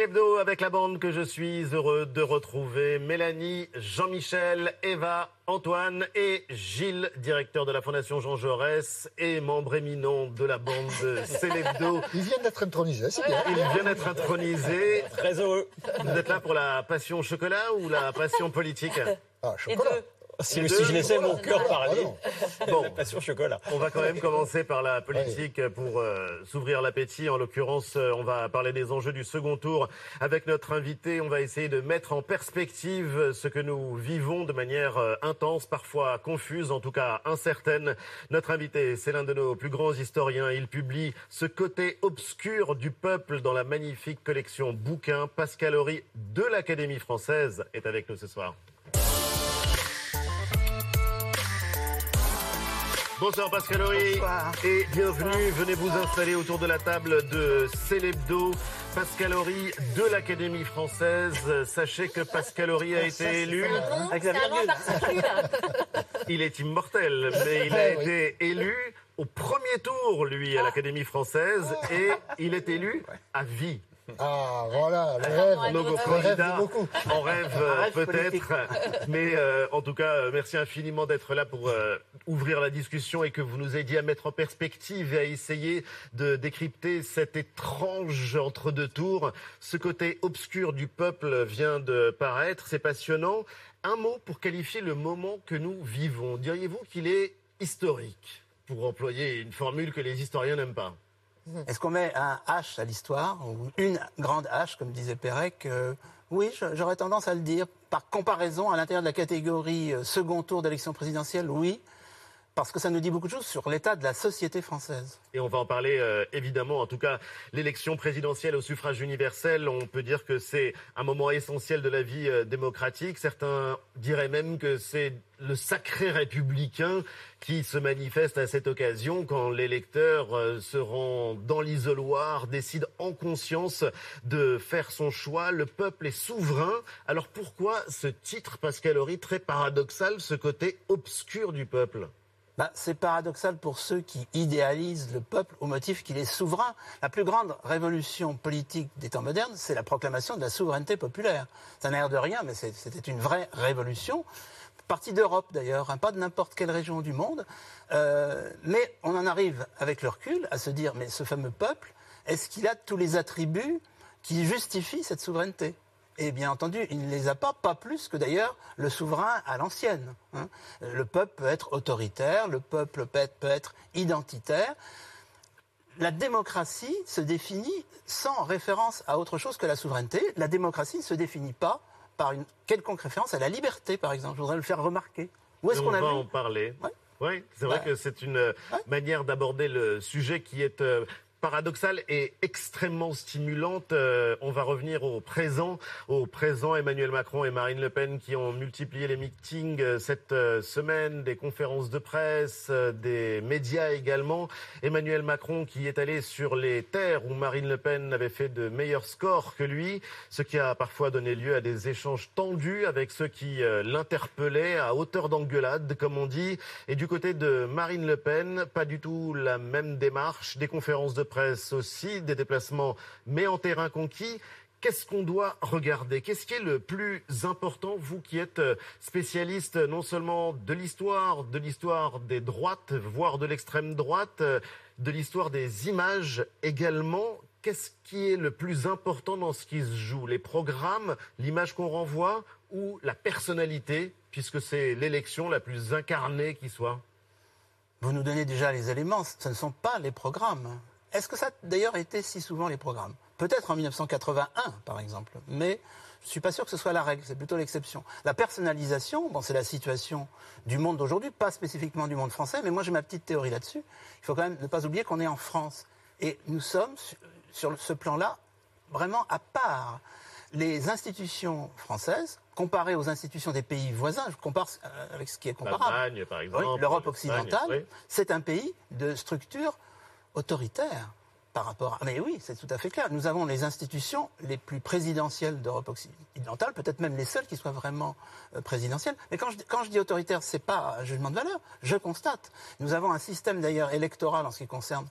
Hebdo avec la bande que je suis heureux de retrouver. Mélanie, Jean-Michel, Eva, Antoine et Gilles, directeur de la Fondation Jean Jaurès et membre éminent de la bande de Célébdo. Ils viennent d'être intronisés, c'est bien. Ils viennent d'être intronisés. Très heureux. Vous êtes là pour la passion chocolat ou la passion politique? Ah, chocolat. Si, si je laissais mon cœur parler, Ah non. Bon, passion chocolat. On va quand même commencer par la politique pour euh, s'ouvrir l'appétit. En l'occurrence, euh, on va parler des enjeux du second tour avec notre invité. On va essayer de mettre en perspective ce que nous vivons de manière euh, intense, parfois confuse, en tout cas incertaine. Notre invité, c'est l'un de nos plus grands historiens. Il publie Ce côté obscur du peuple dans la magnifique collection bouquins. Pascal Horry de l'Académie française est avec nous ce soir. Bonsoir Pascal Horry et bienvenue. Venez vous installer autour de la table de Célébdo. Pascal Horry de l'Académie française. Sachez que Pascal Horry a été élu. Il est immortel, mais il a Ouais, oui. été élu au premier tour, lui, à l'Académie française, et il est élu à vie. Ah, voilà, le rêve. Donc, au Le rêve de beaucoup. en rêve euh, rêve peut-être, mais euh, en tout cas, euh, merci infiniment d'être là pour euh, ouvrir la discussion et que vous nous aidiez à mettre en perspective et à essayer de décrypter cet étrange entre-deux tours. Ce côté obscur du peuple vient de paraître, c'est passionnant. Un mot pour qualifier le moment que nous vivons. Diriez-vous qu'il est historique, pour employer une formule que les historiens n'aiment pas? Est-ce qu'on met un H à l'histoire, ou une grande H, comme disait Pérec euh, Oui, j'aurais tendance à le dire. Par comparaison, à l'intérieur de la catégorie euh, second tour d'élection présidentielle, oui, parce que ça nous dit beaucoup de choses sur l'état de la société française. Et on va en parler euh, évidemment. En tout cas, l'élection présidentielle au suffrage universel, on peut dire que c'est un moment essentiel de la vie euh, démocratique. Certains diraient même que c'est le sacré républicain qui se manifeste à cette occasion quand l'électeur euh, se rend dans l'isoloir, décide en conscience de faire son choix. Le peuple est souverain. Alors pourquoi ce titre, Pascal Horry, très paradoxal, ce côté obscur du peuple Bah, c'est paradoxal pour ceux qui idéalisent le peuple au motif qu'il est souverain. La plus grande révolution politique des temps modernes, c'est la proclamation de la souveraineté populaire. Ça n'a l'air de rien, mais c'était une vraie révolution. Partie d'Europe d'ailleurs, hein, pas de n'importe quelle région du monde. Euh, mais on en arrive avec le recul à se dire, mais ce fameux peuple, est-ce qu'il a tous les attributs qui justifient cette souveraineté? Et bien entendu, il ne les a pas, pas plus que d'ailleurs le souverain à l'ancienne. hein. Le peuple peut être autoritaire, le peuple peut être, peut être identitaire. La démocratie se définit sans référence à autre chose que la souveraineté. La démocratie ne se définit pas par une quelconque référence à la liberté, par exemple. Je voudrais le faire remarquer. Où est-ce qu'on a va vu en parler. Ouais. Oui, c'est vrai Ouais. que c'est une euh, manière d'aborder le sujet qui est euh, paradoxale et extrêmement stimulante. Euh, on va revenir au présent, au présent Emmanuel Macron et Marine Le Pen qui ont multiplié les meetings euh, cette euh, semaine, des conférences de presse, des médias également. Emmanuel Macron qui est allé sur les terres où Marine Le Pen avait fait de meilleurs scores que lui, ce qui a parfois donné lieu à des échanges tendus avec ceux qui l'interpellaient à hauteur d'engueulade, comme on dit. Et du côté de Marine Le Pen, pas du tout la même démarche, des conférences de aussi, des déplacements, mais en terrain conquis. Qu'est-ce qu'on doit regarder? Qu'est-ce qui est le plus important, vous qui êtes euh, spécialiste non seulement de l'histoire, de l'histoire des droites, voire de l'extrême droite, euh, de l'histoire des images également Qu'est-ce qui est le plus important dans ce qui se joue? Les programmes, l'image qu'on renvoie ou la personnalité, puisque c'est l'élection la plus incarnée qui soit? Vous nous donnez déjà les éléments, ce ne sont pas les programmes. Est-ce que ça a d'ailleurs été si souvent les programmes? Peut-être en 1981, par exemple, mais je ne suis pas sûr que ce soit la règle, c'est plutôt l'exception. La personnalisation, bon, c'est la situation du monde d'aujourd'hui, pas spécifiquement du monde français, mais moi j'ai ma petite théorie là-dessus. Il faut quand même ne pas oublier qu'on est en France. Et nous sommes, su- sur ce plan-là, vraiment à part. Les institutions françaises, comparées aux institutions des pays voisins, je compare euh, avec ce qui est comparable. L'Allemagne, par exemple. Oui, l'Europe occidentale, oui. c'est un pays de structure autoritaire par rapport à... Mais oui, c'est tout à fait clair. Nous avons les institutions les plus présidentielles d'Europe occidentale, peut-être même les seules qui soient vraiment euh, présidentielles. Mais quand je, dis autoritaire, c'est pas un jugement de valeur. Je constate. Nous avons un système d'ailleurs électoral en ce qui concerne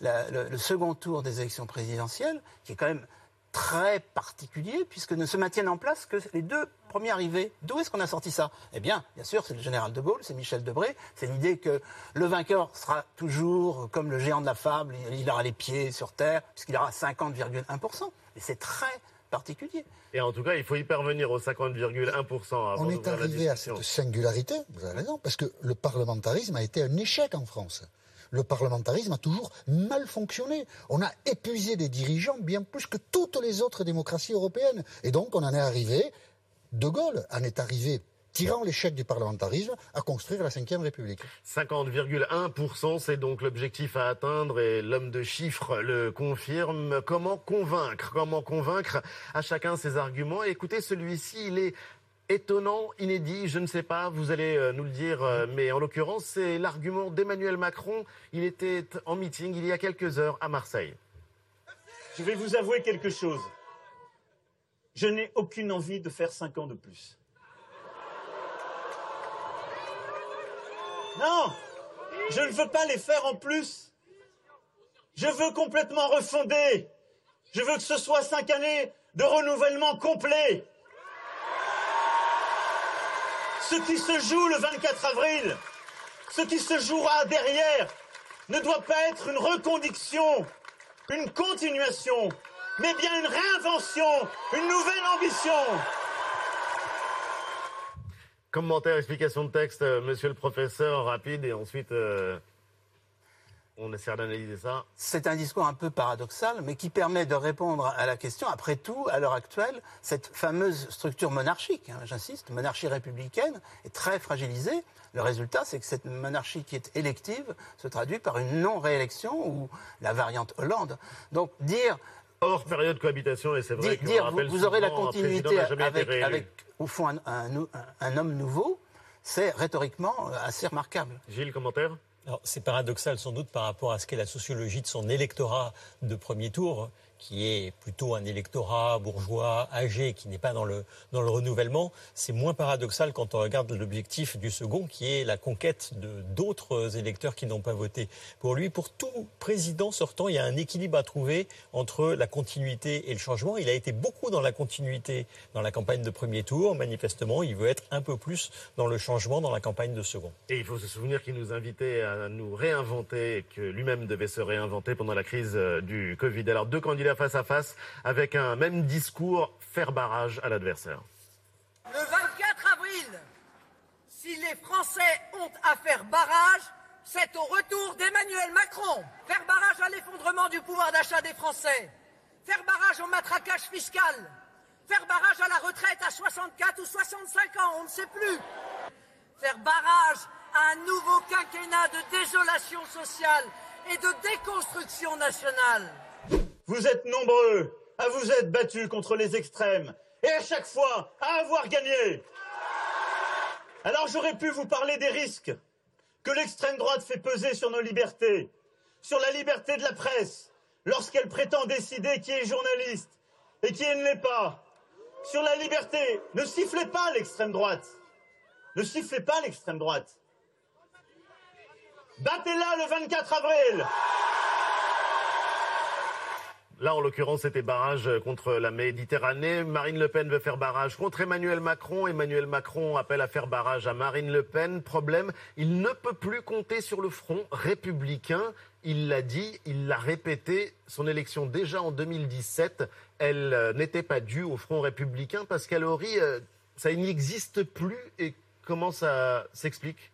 le, le second tour des élections présidentielles qui est quand même très particulier, puisque ne se maintiennent en place que les deux premiers arrivés. D'où est-ce qu'on a sorti ça? Eh bien, bien sûr, c'est le général de Gaulle, c'est Michel Debré. C'est l'idée que le vainqueur sera toujours comme le géant de la fable, il aura les pieds sur terre, puisqu'il aura 50,1%. Et c'est très particulier. Et en tout cas, il faut y parvenir aux 50,1%. On est arrivé à cette singularité, vous avez raison, parce que le parlementarisme a été un échec en France le parlementarisme a toujours mal fonctionné. On a épuisé des dirigeants bien plus que toutes les autres démocraties européennes. Et donc on en est arrivé, De Gaulle en est arrivé tirant l'échec du parlementarisme, à construire la Ve République. 50,1%, c'est donc l'objectif à atteindre et l'homme de chiffres le confirme. Comment convaincre Comment convaincre à chacun ses arguments? Écoutez, celui-ci, il est étonnant, inédit, je ne sais pas, vous allez euh, nous le dire, euh, mais en l'occurrence, c'est l'argument d'Emmanuel Macron. Il était en meeting il y a quelques heures à Marseille. Je vais vous avouer quelque chose. Je n'ai aucune envie de faire cinq ans de plus. Non, je ne veux pas les faire en plus. Je veux complètement refonder. Je veux que ce soit cinq années de renouvellement complet. Ce qui se joue le 24 avril, ce qui se jouera derrière, ne doit pas être une reconduction, une continuation, mais bien une réinvention, une nouvelle ambition. Commentaire, explication de texte, euh, monsieur le professeur, rapide, et ensuite euh, on essaie d'analyser ça. C'est un discours un peu paradoxal, mais qui permet de répondre à la question. Après tout, à l'heure actuelle, cette fameuse structure monarchique, hein, j'insiste, monarchie républicaine, est très fragilisée. Le résultat, c'est que cette monarchie qui est élective se traduit par une non-réélection ou la variante Hollande. Donc dire hors période de cohabitation, et c'est vrai que dire vous, vous aurez la continuité avec, au fond, un, un homme nouveau, c'est rhétoriquement assez remarquable. Gilles, commentaire? C'est paradoxal sans doute par rapport à ce qu'est la sociologie de son électorat de premier tour qui est plutôt un électorat bourgeois âgé, qui n'est pas dans le, dans le renouvellement, c'est moins paradoxal quand on regarde l'objectif du second, qui est la conquête de d'autres électeurs qui n'ont pas voté pour lui. Pour tout président sortant, il y a un équilibre à trouver entre la continuité et le changement. Il a été beaucoup dans la continuité dans la campagne de premier tour. Manifestement, il veut être un peu plus dans le changement dans la campagne de second. Et il faut se souvenir qu'il nous invitait à nous réinventer, que lui-même devait se réinventer pendant la crise euh, du Covid. Alors, deux candidats face à face avec un même discours, faire barrage à l'adversaire. Le 24 avril, si les Français ont à faire barrage, c'est au retour d'Emmanuel Macron. Faire barrage à l'effondrement du pouvoir d'achat des Français. Faire barrage au matraquage fiscal. Faire barrage à la retraite à 64 ou 65 ans, on ne sait plus. Faire barrage à un nouveau quinquennat de désolation sociale et de déconstruction nationale. Vous êtes nombreux à vous être battus contre les extrêmes et à chaque fois à avoir gagné. Alors j'aurais pu vous parler des risques que l'extrême droite fait peser sur nos libertés, sur la liberté de la presse, lorsqu'elle prétend décider qui est journaliste et qui ne l'est pas, sur la liberté. Ne sifflez pas l'extrême droite. Ne sifflez pas l'extrême droite. Battez-la le 24 avril. Là, en l'occurrence, c'était barrage contre la Méditerranée. Marine Le Pen veut faire barrage contre Emmanuel Macron. Emmanuel Macron appelle à faire barrage à Marine Le Pen. Problème, il ne peut plus compter sur le front républicain. Il l'a dit, il l'a répété. Son élection déjà en 2017, elle euh, n'était pas due au front républicain parce aurait, euh, ça n'existe plus. Et comment ça s'explique?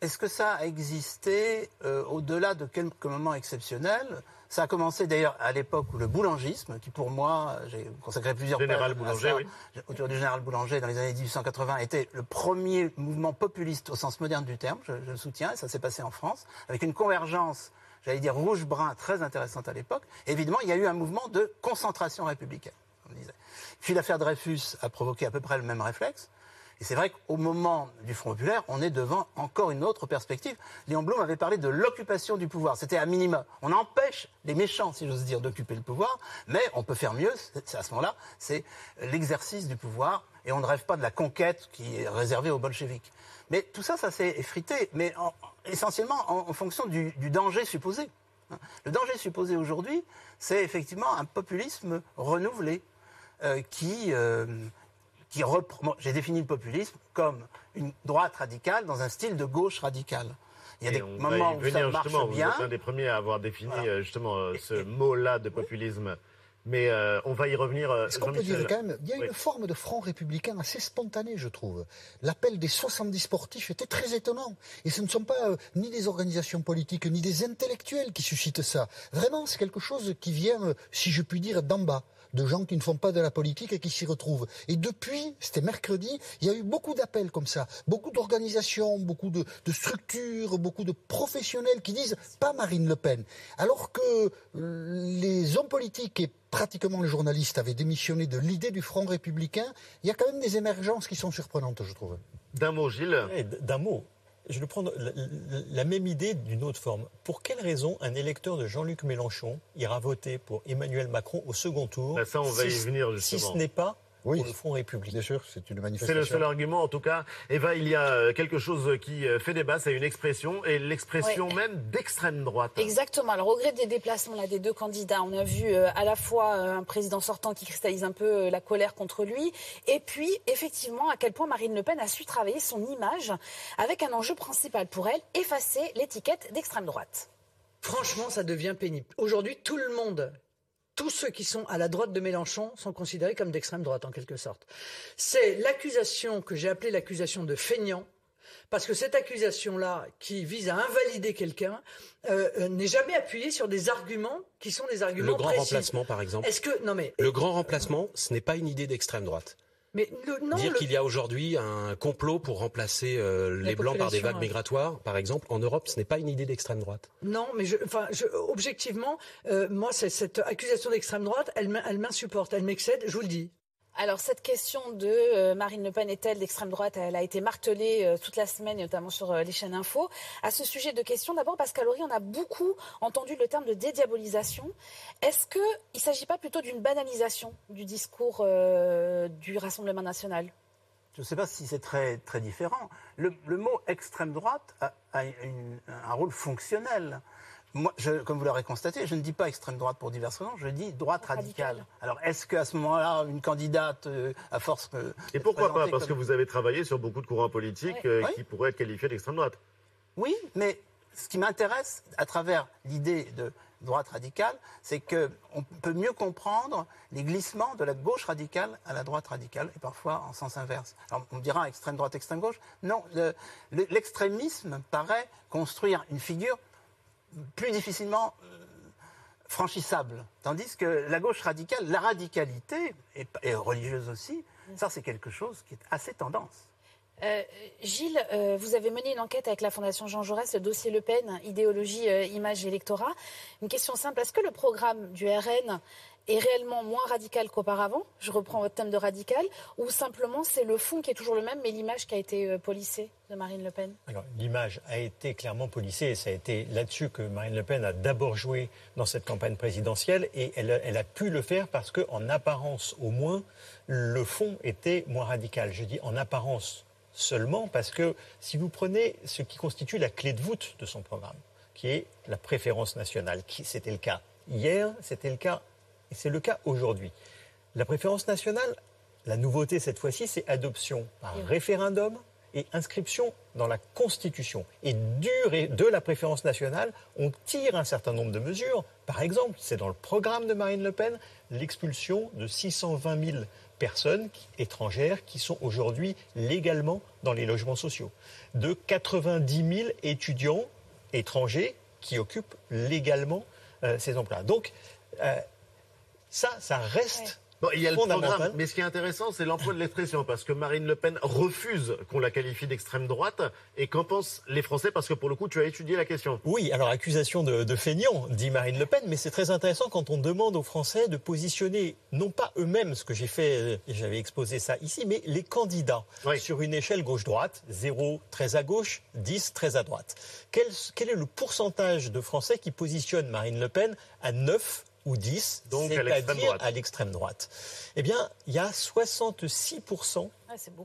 Est-ce que ça a existé euh, au-delà de quelques moments exceptionnels ça a commencé d'ailleurs à l'époque où le boulangisme, qui pour moi, j'ai consacré plusieurs général Boulanger, oui. autour du général Boulanger dans les années 1880, était le premier mouvement populiste au sens moderne du terme, je, le soutiens, et ça s'est passé en France, avec une convergence, j'allais dire rouge-brun, très intéressante à l'époque. Évidemment, il y a eu un mouvement de concentration républicaine, on disait. Puis l'affaire Dreyfus a provoqué à peu près le même réflexe. Et c'est vrai qu'au moment du Front populaire, on est devant encore une autre perspective. Léon Blum avait parlé de l'occupation du pouvoir. C'était à minima. On empêche les méchants, si j'ose dire, d'occuper le pouvoir, mais on peut faire mieux. C'est à ce moment-là, c'est l'exercice du pouvoir, et on ne rêve pas de la conquête qui est réservée aux bolcheviks. Mais tout ça, ça s'est effrité, mais essentiellement en, fonction du, danger supposé. Le danger supposé aujourd'hui, c'est effectivement un populisme renouvelé euh, qui, euh, qui reprend. J'ai défini le populisme comme une droite radicale dans un style de gauche radicale. Il y a des moments où ça marche bien. Vous êtes un des premiers à avoir défini euh, justement ce mot-là de populisme. Mais euh, on va y revenir. Euh, Ce qu'on peut dire quand même, il y a une forme de front républicain assez spontanée, je trouve. L'appel des 70 sportifs était très étonnant. Et ce ne sont pas euh, ni des organisations politiques, ni des intellectuels qui suscitent ça. Vraiment, c'est quelque chose qui vient, si je puis dire, d'en bas de gens qui ne font pas de la politique et qui s'y retrouvent. Et depuis, c'était mercredi, il y a eu beaucoup d'appels comme ça, beaucoup d'organisations, beaucoup de, de, structures, beaucoup de professionnels qui disent pas Marine Le Pen. Alors que les hommes politiques et pratiquement les journalistes avaient démissionné de l'idée du Front républicain, il y a quand même des émergences qui sont surprenantes, je trouve. D'un mot, Gilles D'un mot. Je vais prendre la, même idée d'une autre forme. Pour quelle raison un électeur de Jean-Luc Mélenchon ira voter pour Emmanuel Macron au second tour ben Ça, on va y venir justement. Si ce n'est pas oui, le Front Républicain. Bien sûr, c'est une manifestation. C'est le seul argument, en tout cas. Eva, il y a euh, quelque chose qui euh, fait débat, c'est une expression, et l'expression même d'extrême droite. Exactement. Alors, au gré des déplacements là, des deux candidats, on a vu euh, à la fois un président sortant qui cristallise un peu la colère contre lui, et puis, effectivement, à quel point Marine Le Pen a su travailler son image avec un enjeu principal pour elle, effacer l'étiquette d'extrême droite. Franchement, ça devient pénible. Aujourd'hui, tout le monde tous ceux qui sont à la droite de Mélenchon sont considérés comme d'extrême droite, en quelque sorte. C'est l'accusation que j'ai appelée l'accusation de feignant, parce que cette accusation-là, qui vise à invalider quelqu'un, euh, euh, n'est jamais appuyée sur des arguments qui sont des arguments Le grand remplacement, par exemple. Est-ce que non mais le grand remplacement, ce n'est pas une idée d'extrême droite. Mais Dire qu'il y a aujourd'hui un complot pour remplacer euh, les Blancs par des vagues migratoires, par exemple, en Europe, ce n'est pas une idée d'extrême droite. Non, mais je, enfin, je, objectivement, euh, moi, cette accusation d'extrême droite, elle, elle m'insupporte, elle m'excède, je vous le dis. Alors cette question de euh, Marine Le Pen est-elle d'extrême droite? Elle a été martelée euh, toute la semaine, notamment sur euh, les chaînes info. À ce sujet de questions, d'abord Pascal Horry, on a beaucoup entendu le terme de dédiabolisation. Est-ce qu'il ne s'agit pas plutôt d'une banalisation du discours du Rassemblement national? Je ne sais pas si c'est très, très différent. Le, mot extrême droite a, un rôle fonctionnel moi, comme vous l'aurez constaté, je ne dis pas extrême droite pour diverses raisons, je dis droite radicale. Alors, est-ce qu'à ce, moment-là, une candidate, euh, à force. Et pourquoi pas Parce que vous avez travaillé sur beaucoup de courants politiques euh, qui pourraient être qualifiés d'extrême droite. Oui, mais ce qui m'intéresse à travers l'idée de droite radicale, c'est qu'on peut mieux comprendre les glissements de la gauche radicale à la droite radicale, et parfois en sens inverse. Alors, on dira extrême droite, extrême gauche. Non, l'extrémisme paraît construire une figure plus difficilement euh, franchissable. Tandis que la gauche radicale, la radicalité, et, religieuse aussi, ça c'est quelque chose qui est assez tendance. Euh, Gilles, euh, vous avez mené une enquête avec la Fondation Jean Jaurès, le dossier Le Pen, idéologie, image, électorat. Une question simple, est-ce que le programme du RN est réellement moins radical qu'auparavant Je reprends votre thème de radical. Ou simplement c'est le fond qui est toujours le même, mais l'image qui a été euh, polissée de Marine Le Pen? Alors l'image a été clairement polissée et ça a été là-dessus que Marine Le Pen a d'abord joué dans cette campagne présidentielle et elle, elle a pu le faire parce qu'en apparence au moins, le fond était moins radical. Je dis en apparence seulement parce que si vous prenez ce qui constitue la clé de voûte de son programme, qui est la préférence nationale, qui c'était le cas hier, c'était le cas et c'est le cas aujourd'hui. La préférence nationale, la nouveauté cette fois-ci, c'est adoption par référendum et inscription dans la Constitution. Et de la préférence nationale, on tire un certain nombre de mesures. Par exemple, c'est dans le programme de Marine Le Pen, l'expulsion de 620 000 personnes étrangères qui sont aujourd'hui légalement dans les logements sociaux, de 90 000 étudiants étrangers qui occupent légalement euh, ces emplois. Donc, euh, ça, ça reste il y a le programme, mais ce qui est intéressant, c'est l'emploi de l'expression, parce que Marine Le Pen refuse qu'on la qualifie d'extrême droite. Et qu'en pensent les Français? Parce que pour le coup, tu as étudié la question. Oui, alors accusation de, de feignant, dit Marine Le Pen, mais c'est très intéressant quand on demande aux Français de positionner, non pas eux-mêmes, ce que j'ai fait, euh, j'avais exposé ça ici, mais les candidats sur une échelle gauche-droite, 0 très à gauche, 10 très à droite. Quel, quel est le pourcentage de Français qui positionnent Marine Le Pen à 9 ou 10, c'est-à-dire à l'extrême droite. Eh bien, il y a 66%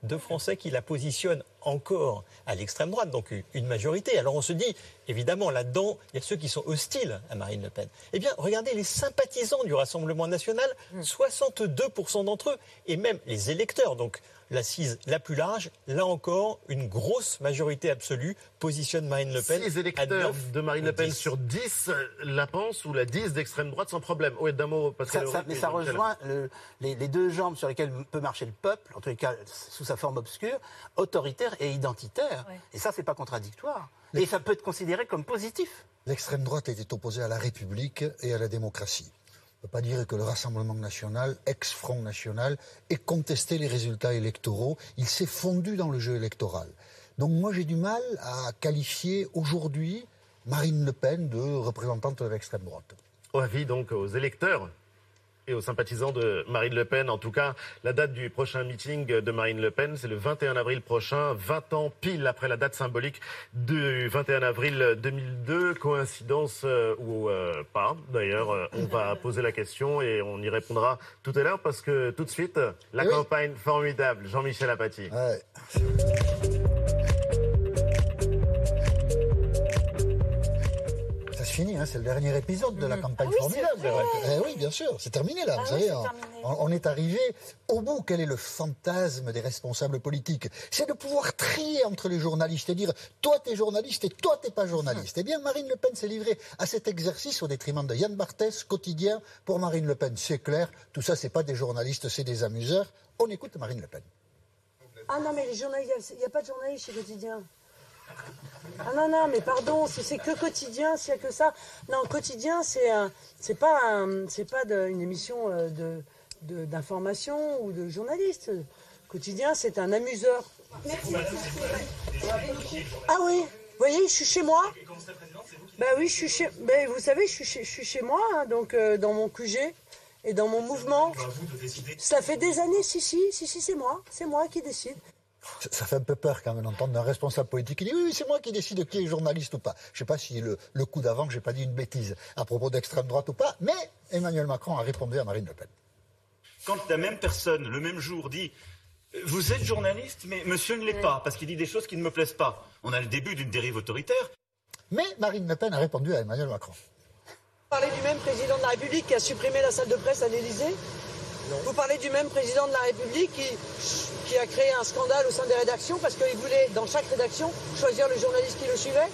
de Français qui la positionnent encore à l'extrême droite, donc une majorité. Alors on se dit, évidemment, là-dedans, il y a ceux qui sont hostiles à Marine Le Pen. Eh bien, regardez les sympathisants du Rassemblement national, 62% d'entre eux, et même les électeurs. Donc l'assise la plus large. Là encore, une grosse majorité absolue positionne Marine Le Pen. les électeurs de Marine Le Pen sur 10 la pensent ou la 10 d'extrême droite sans problème. Oui, d'un mot, parce que ça, mais ça rejoint les, deux jambes sur lesquelles peut marcher le peuple, en tous les cas sous sa forme obscure, autoritaire et identitaire. Et ça, c'est pas contradictoire. Et ça peut être considéré comme positif. L'extrême droite était opposée à la République et à la démocratie. On ne peut pas dire que le Rassemblement national, ex-Front national, ait contesté les résultats électoraux. Il s'est fondu dans le jeu électoral. Donc moi j'ai du mal à qualifier aujourd'hui Marine Le Pen de représentante de l'extrême droite. Avis donc aux électeurs et aux sympathisants de Marine Le Pen. En tout cas, la date du prochain meeting de Marine Le Pen, c'est le 21 avril prochain, 20 ans pile après la date symbolique du 21 avril 2002. Coïncidence euh, ou euh, pas D'ailleurs, euh, on va poser la question et on y répondra tout à l'heure parce que tout de suite, la campagne formidable, Jean-Michel Apathy. Fini, hein, c'est le dernier épisode de la mm. campagne ah formidable. Eh oui, bien sûr, c'est terminé là. Ah vous savez, on, est arrivé au bout. Quel est le fantasme des responsables politiques? C'est de pouvoir trier entre les journalistes et dire toi t'es journaliste et toi t'es pas journaliste. Eh bien, Marine Le Pen s'est livrée à cet exercice au détriment de Yann Barthès, quotidien. Pour Marine Le Pen, c'est clair, tout ça c'est pas des journalistes, c'est des amuseurs. On écoute Marine Le Pen. Ah non, mais les journalistes, il n'y a pas de journalistes chez Quotidien. Ah non, non, mais pardon, si c'est que quotidien, s'il n'y a que ça. Non, quotidien, c'est c'est pas, c'est pas une émission euh, de, d'information ou de journaliste. Quotidien, c'est un amuseur. Merci. Ah oui, vous voyez, je suis chez moi. Ben oui, je suis chez. Ben, vous savez, je suis chez, je suis chez moi, hein, donc euh, dans mon QG et dans mon mouvement. Ça fait des années, si, si, si, si, c'est moi, c'est moi qui décide. Ça fait un peu peur quand même d'entendre un responsable politique qui dit oui, c'est moi qui décide qui est journaliste ou pas. Je ne sais pas si le, le coup d'avant, je n'ai pas dit une bêtise à propos d'extrême droite ou pas, mais Emmanuel Macron a répondu à Marine Le Pen. Quand la même personne, le même jour, dit Vous êtes journaliste, mais monsieur ne l'est pas, parce qu'il dit des choses qui ne me plaisent pas, on a le début d'une dérive autoritaire. Mais Marine Le Pen a répondu à Emmanuel Macron. Vous parlez du même président de la République qui a supprimé la salle de presse à l'Élysée Vous parlez du même président de la République qui a créé un scandale au sein des rédactions parce qu'il voulait, dans chaque rédaction, choisir le journaliste qui le suivait?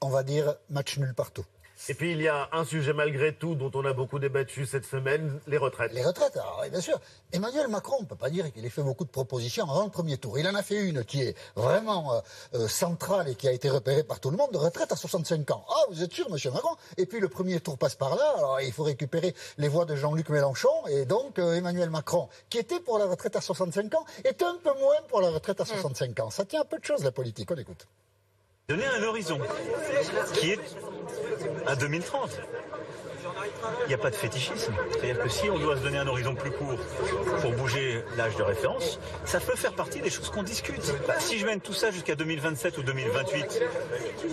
On va dire match nul partout. Et puis il y a un sujet malgré tout dont on a beaucoup débattu cette semaine, les retraites. Les retraites, alors, bien sûr. Emmanuel Macron, on ne peut pas dire qu'il ait fait beaucoup de propositions avant le premier tour. Il en a fait une qui est vraiment euh, euh, centrale et qui a été repérée par tout le monde, de retraite à 65 ans. Ah, vous êtes sûr, monsieur Macron? Et puis le premier tour passe par là, alors il faut récupérer les voix de Jean-Luc Mélenchon, et donc euh, Emmanuel Macron, qui était pour la retraite à 65 ans, est un peu moins pour la retraite à 65 ans. Ça tient un peu de choses, la politique, on écoute. Donner un horizon qui est à 2030. Il n'y a pas de fétichisme. C'est-à-dire que si on doit se donner un horizon plus court pour bouger l'âge de référence, ça peut faire partie des choses qu'on discute. Bah, si je mène tout ça jusqu'à 2027 ou 2028,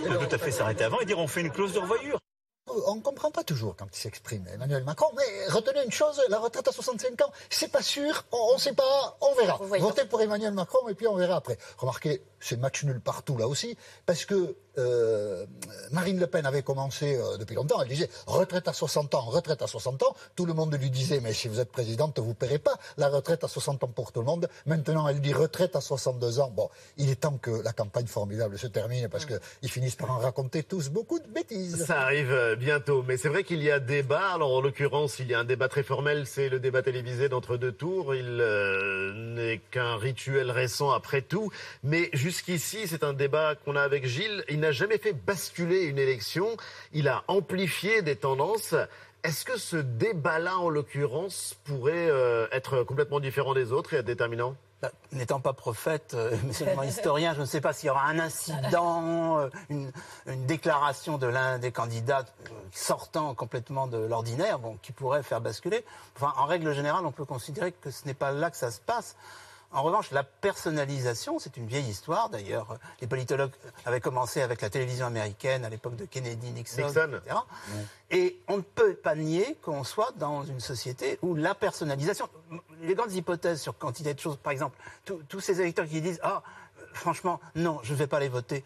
on peut tout à fait s'arrêter avant et dire on fait une clause de revoyure. On ne comprend pas toujours quand il s'exprime, Emmanuel Macron. Mais retenez une chose, la retraite à 65 ans, c'est pas sûr, on ne sait pas, on verra. Votez pour Emmanuel Macron et puis on verra après. Remarquez, c'est match nul partout là aussi, parce que euh, Marine Le Pen avait commencé euh, depuis longtemps, elle disait retraite à 60 ans, retraite à 60 ans. Tout le monde lui disait, mais si vous êtes présidente, vous ne paierez pas la retraite à 60 ans pour tout le monde. Maintenant, elle dit retraite à 62 ans. Bon, il est temps que la campagne formidable se termine, parce qu'ils finissent par en raconter tous beaucoup de bêtises. Ça arrive euh, bientôt, mais c'est vrai qu'il y a débat. Alors, en l'occurrence, il y a un débat très formel, c'est le débat télévisé d'entre deux tours. Il n'est qu'un rituel récent après tout, mais jusqu'ici, c'est un débat qu'on a avec Gilles. Il n'a jamais fait basculer une élection. Il a amplifié des tendances. Est-ce que ce débat-là, en l'occurrence, pourrait euh, être complètement différent des autres et être déterminant? N'étant pas prophète, euh, mais seulement historien, je ne sais pas s'il y aura un incident, euh, une, déclaration de l'un des candidats sortant complètement de l'ordinaire, qui pourrait faire basculer. En règle générale, on peut considérer que ce n'est pas là que ça se passe. En revanche, la personnalisation, c'est une vieille histoire. D'ailleurs, les politologues avaient commencé avec la télévision américaine à l'époque de Kennedy, Nixon, etc. Et on ne peut pas nier qu'on soit dans une société où la personnalisation, les grandes hypothèses sur quantité de choses, par exemple, tous ces électeurs qui disent ah franchement non, je ne vais pas les voter.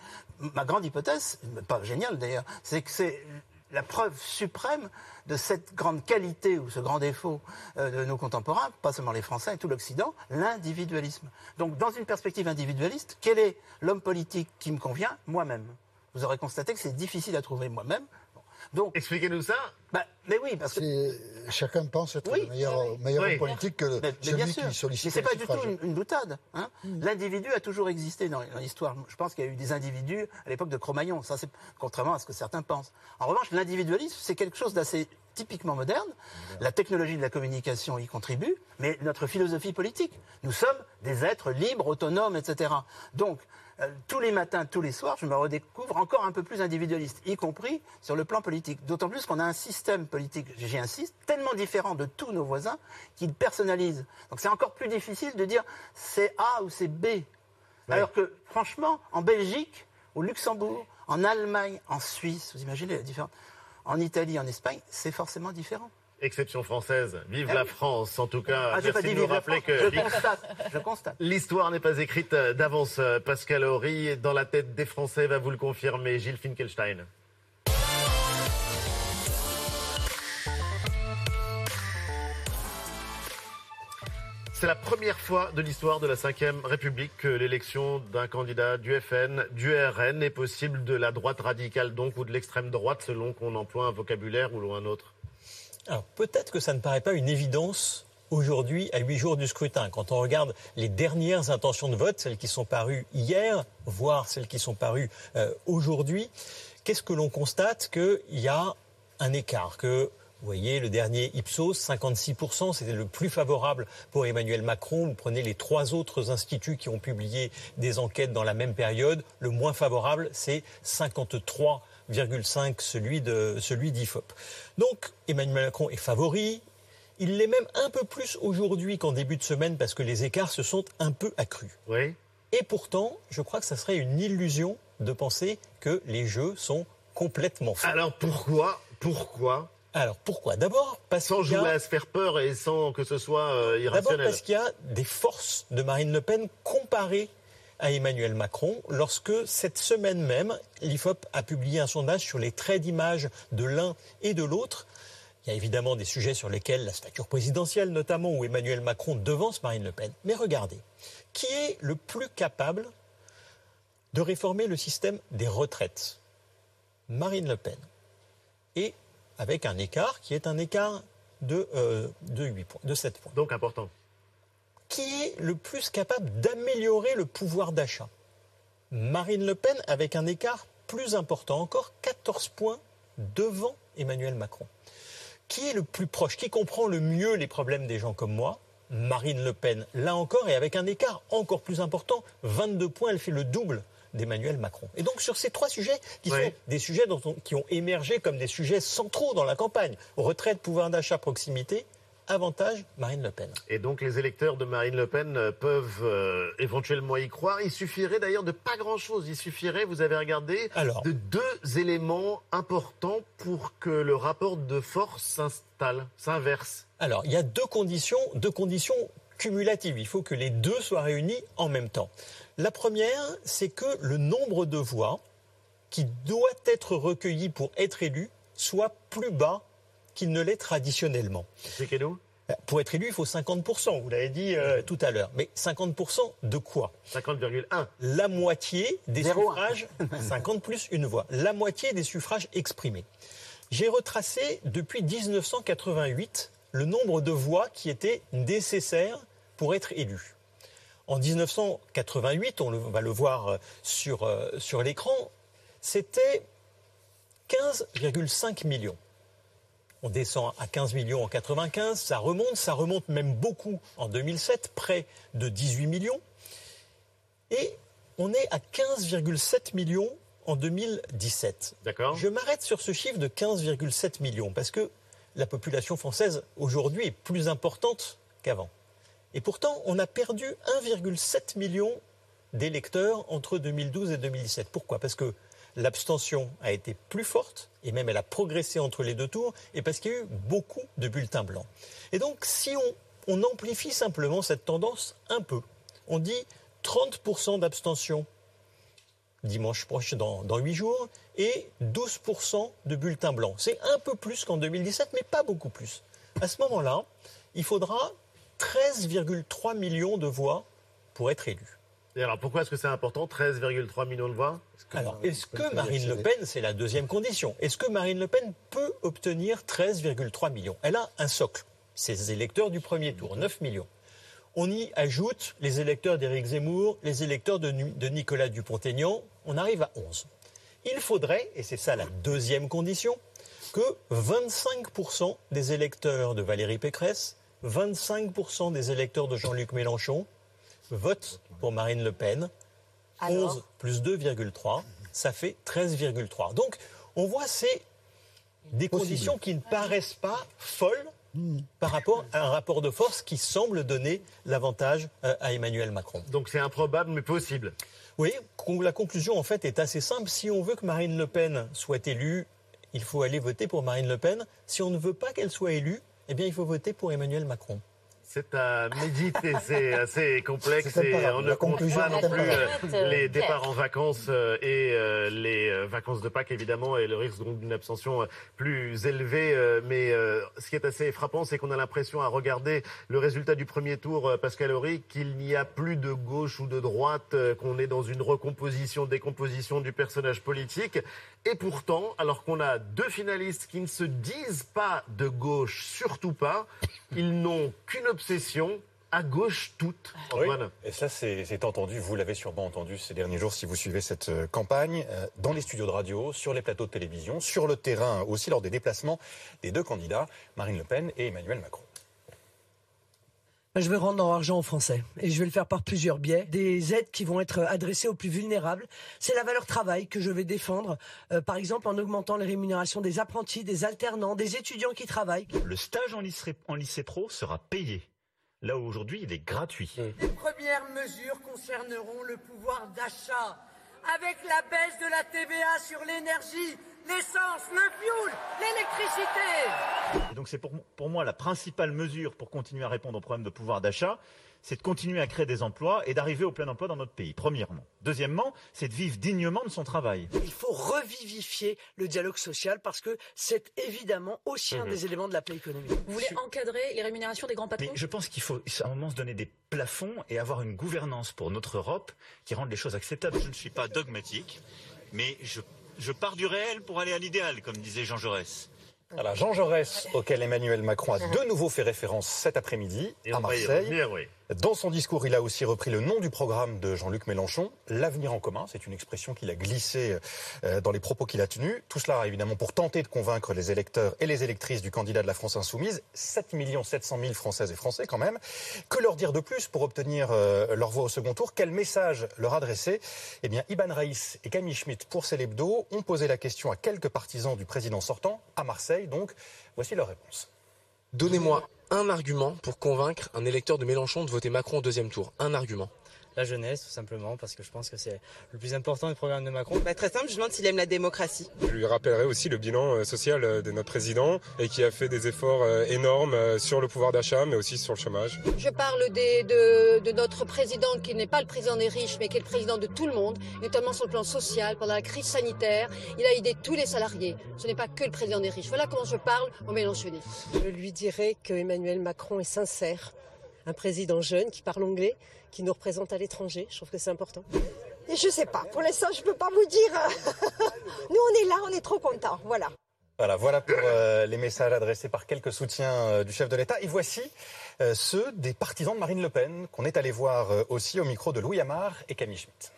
Ma grande hypothèse, pas géniale d'ailleurs, c'est que c'est la preuve suprême de cette grande qualité ou ce grand défaut euh, de nos contemporains, pas seulement les Français et tout l'Occident, l'individualisme. Donc, dans une perspective individualiste, quel est l'homme politique qui me convient? Moi-même. Vous aurez constaté que c'est difficile à trouver moi-même. Donc, Expliquez-nous ça. Bah, mais oui, parce que chacun pense être le meilleur, meilleur politique que le, celui qui sollicite. Mais c'est pas du tout une, une boutade. Hein. Hmm. L'individu a toujours existé dans, l'histoire. Je pense qu'il y a eu des individus à l'époque de Cro-Magnon. Ça, c'est contrairement à ce que certains pensent. En revanche, l'individualisme, c'est quelque chose d'assez typiquement moderne. La technologie de la communication y contribue, mais notre philosophie politique. Nous sommes des êtres libres, autonomes, etc. Donc, euh, tous les matins, tous les soirs, je me redécouvre encore un peu plus individualiste, y compris sur le plan politique. D'autant plus qu'on a un système politique, j'y insiste, tellement différent de tous nos voisins qu'il personnalise. Donc c'est encore plus difficile de dire c'est A ou c'est B. Alors que, franchement, en Belgique, au Luxembourg, en Allemagne, en Suisse, vous imaginez la différence, en Italie, en Espagne, c'est forcément différent. Exception française. Vive ah la France. En tout cas, ah, merci de nous rappeler que je constate. L'histoire n'est pas écrite d'avance. Pascal Horry, dans la tête des Français, va vous le confirmer. Gilles Finkelstein. C'est la première fois de l'histoire de la Ve République que l'élection d'un candidat du FN, du RN est possible de la droite radicale donc ou de l'extrême droite selon qu'on emploie un vocabulaire ou un autre. Peut-être que ça ne paraît pas une évidence aujourd'hui, à huit jours du scrutin. Quand on regarde les dernières intentions de vote, celles qui sont parues hier, voire celles qui sont parues euh, aujourd'hui, qu'est-ce que l'on constate Qu'il y a un écart, que vous voyez, le dernier Ipsos, 56%, c'était le plus favorable pour Emmanuel Macron. Vous prenez les trois autres instituts qui ont publié des enquêtes dans la même période. Le moins favorable, c'est 53 celui de celui d'IFOP. Donc Emmanuel Macron est favori. Il l'est même un peu plus aujourd'hui qu'en début de semaine parce que les écarts se sont un peu accrus. Oui. Et pourtant, je crois que ça serait une illusion de penser que les jeux sont complètement faits. Alors pourquoi Pourquoi? Alors pourquoi? D'abord parce sans jouer à se faire peur et sans que ce soit euh, irrationnel. D'abord parce qu'il y a des forces de Marine Le Pen comparées à Emmanuel Macron lorsque cette semaine même, l'IFOP a publié un sondage sur les traits d'image de l'un et de l'autre. Il y a évidemment des sujets sur lesquels la stature présidentielle, notamment, où Emmanuel Macron devance Marine Le Pen. Mais regardez, qui est le plus capable de réformer le système des retraites? Marine Le Pen. Et avec un écart qui est un écart de, euh, de 8 points, de 7 points. Donc important qui est le plus capable d'améliorer le pouvoir d'achat Marine Le Pen avec un écart plus important encore, 14 points devant Emmanuel Macron. Qui est le plus proche Qui comprend le mieux les problèmes des gens comme moi? Marine Le Pen, là encore, et avec un écart encore plus important, 22 points, elle fait le double d'Emmanuel Macron. Et donc sur ces trois sujets, qui sont des sujets qui ont émergé comme des sujets centraux dans la campagne, retraite, pouvoir d'achat, proximité, avantage Marine Le Pen. Et donc les électeurs de Marine Le Pen euh, peuvent euh, éventuellement y croire. Il suffirait d'ailleurs de pas grand-chose. Il suffirait, vous avez regardé, de deux éléments importants pour que le rapport de force s'installe, s'inverse. Alors il y a deux conditions, deux conditions cumulatives. Il faut que les deux soient réunis en même temps. La première, c'est que le nombre de voix qui doit être recueilli pour être élu soit plus bas qu'il ne l'est traditionnellement. Euh, pour être élu, il faut 50%, vous l'avez dit euh, tout à l'heure. Mais 50% de quoi? 50,1. La moitié des suffrages, 50 plus une voix, la moitié des suffrages exprimés. J'ai retracé depuis 1988 le nombre de voix qui étaient nécessaires pour être élu. En 1988, on va le voir euh, sur, sur l'écran, c'était 15,5 millions. On descend à 15 millions en 95, ça remonte, ça remonte même beaucoup en 2007, près de 18 millions. Et on est à 15,7 millions en 2017. D'accord. Je m'arrête sur ce chiffre de 15,7 millions parce que la population française aujourd'hui est plus importante qu'avant. Et pourtant, on a perdu 1,7 million d'électeurs entre 2012 et 2017. Pourquoi? Parce que l'abstention a été plus forte, et même elle a progressé entre les deux tours, et parce qu'il y a eu beaucoup de bulletins blancs. Et donc, si on, amplifie simplement cette tendance un peu, on dit 30% d'abstention dimanche prochain, dans, dans 8 jours, et 12% de bulletins blancs. C'est un peu plus qu'en 2017, mais pas beaucoup plus. À ce moment-là, il faudra 13,3 millions de voix pour être élu. Et alors pourquoi est-ce que c'est important 13,3 millions de voix? Alors est-ce que Marine Le Pen, c'est la deuxième condition, est-ce que Marine Le Pen peut obtenir 13,3 millions? Elle a un socle, ses électeurs du premier tour, 9 millions. On y ajoute les électeurs d'Éric Zemmour, les électeurs de, de Nicolas Dupont-Aignan, on arrive à 11. Il faudrait, et c'est ça la deuxième condition, que 25% des électeurs de Valérie Pécresse, 25% des électeurs de Jean-Luc Mélenchon votent pour Marine Le Pen. 11 plus 2,3, ça fait 13,3. Donc, on voit, c'est des conditions qui ne paraissent pas folles par rapport à un rapport de force qui semble donner l'avantage euh, à Emmanuel Macron. Donc c'est improbable mais possible. Oui, la conclusion en fait est assez simple. Si on veut que Marine Le Pen soit élue, il faut aller voter pour Marine Le Pen. Si on ne veut pas qu'elle soit élue, eh bien il faut voter pour Emmanuel Macron. C'est à méditer, c'est assez complexe et on ne compte pas non plus euh, les départs en vacances euh, et euh, les vacances de Pâques évidemment et le risque d'une abstention plus élevée. Mais ce qui est assez frappant, c'est qu'on a l'impression à regarder le résultat du premier tour, Pascal Horry, qu'il n'y a plus de gauche ou de droite, qu'on est dans une recomposition, décomposition du personnage politique. Et pourtant, alors qu'on a deux finalistes qui ne se disent pas de gauche, surtout pas, ils n'ont qu'une obsession, à gauche toute. et ça, c'est entendu, vous l'avez sûrement entendu ces derniers jours si vous suivez cette euh, campagne, euh, dans les studios de radio, sur les plateaux de télévision, sur le terrain aussi lors des déplacements des deux candidats, Marine Le Pen et Emmanuel Macron. Je vais rendre leur argent aux Français et je vais le faire par plusieurs biais. Des aides qui vont être adressées aux plus vulnérables. C'est la valeur travail que je vais défendre, euh, par exemple en augmentant les rémunérations des apprentis, des alternants, des étudiants qui travaillent. Le stage en lycée, en lycée pro sera payé. Là où aujourd'hui il est gratuit. Les premières mesures concerneront le pouvoir d'achat. Avec la baisse de la TVA sur l'énergie, l'essence, le fioul, l'électricité. donc c'est pour, pour moi la principale mesure pour continuer à répondre aux problèmes de pouvoir d'achat, c'est de continuer à créer des emplois et d'arriver au plein emploi dans notre pays, premièrement. Deuxièmement, c'est de vivre dignement de son travail. Il faut revivifier le dialogue social parce que c'est évidemment aussi un mhm. des éléments de la paix économique. Vous voulez encadrer les rémunérations des grands patrons? Mais je pense qu'il faut à un moment se donner des plafonds et avoir une gouvernance pour notre Europe qui rende les choses acceptables. Je ne suis pas dogmatique, mais je je pars du réel pour aller à l'idéal, comme disait Jean Jaurès. Alors Jean Jaurès, auquel Emmanuel Macron a de nouveau fait référence cet après-midi à Marseille. Dans son discours, il a aussi repris le nom du programme de Jean-Luc Mélenchon, l'avenir en commun. C'est une expression qu'il a glissée euh, dans les propos qu'il a tenus. Tout cela, évidemment, pour tenter de convaincre les électeurs et les électrices du candidat de la France insoumise. 7 700 000 Françaises et Français, quand même. Que leur dire de plus pour obtenir euh, leur voix au second tour? Quel message leur adresser? Eh bien, Iban Raïs et Camille Schmitt, pour Célébdo, ont posé la question à quelques partisans du président sortant, à Marseille. Donc, voici leur réponse. Donnez-moi un argument pour convaincre un électeur de Mélenchon de voter Macron au deuxième tour. Un argument la jeunesse, tout simplement, parce que je pense que c'est le plus important du programme de Macron. Bah, très simple, je demande s'il aime la démocratie. Je lui rappellerai aussi le bilan euh, social euh, de notre président et qui a fait des efforts euh, énormes sur le pouvoir d'achat, mais aussi sur le chômage. Je parle de, de, notre président qui n'est pas le président des riches, mais qui est le président de tout le monde, notamment sur le plan social, pendant la crise sanitaire. Il a aidé tous les salariés. Ce n'est pas que le président des riches. Voilà comment je parle aux Mélenchonistes. Je lui dirais que Emmanuel Macron est sincère un président jeune qui parle anglais, qui nous représente à l'étranger. Je trouve que c'est important. Et je sais pas. Pour l'instant, je peux pas vous dire. Nous, on est là, on est trop contents. Voilà. Voilà, voilà pour euh, les messages adressés par quelques soutiens euh, du chef de l'État. Et voici euh, ceux des partisans de Marine Le Pen qu'on est allé voir aussi au micro de Louis Amar et Camille Schmitt.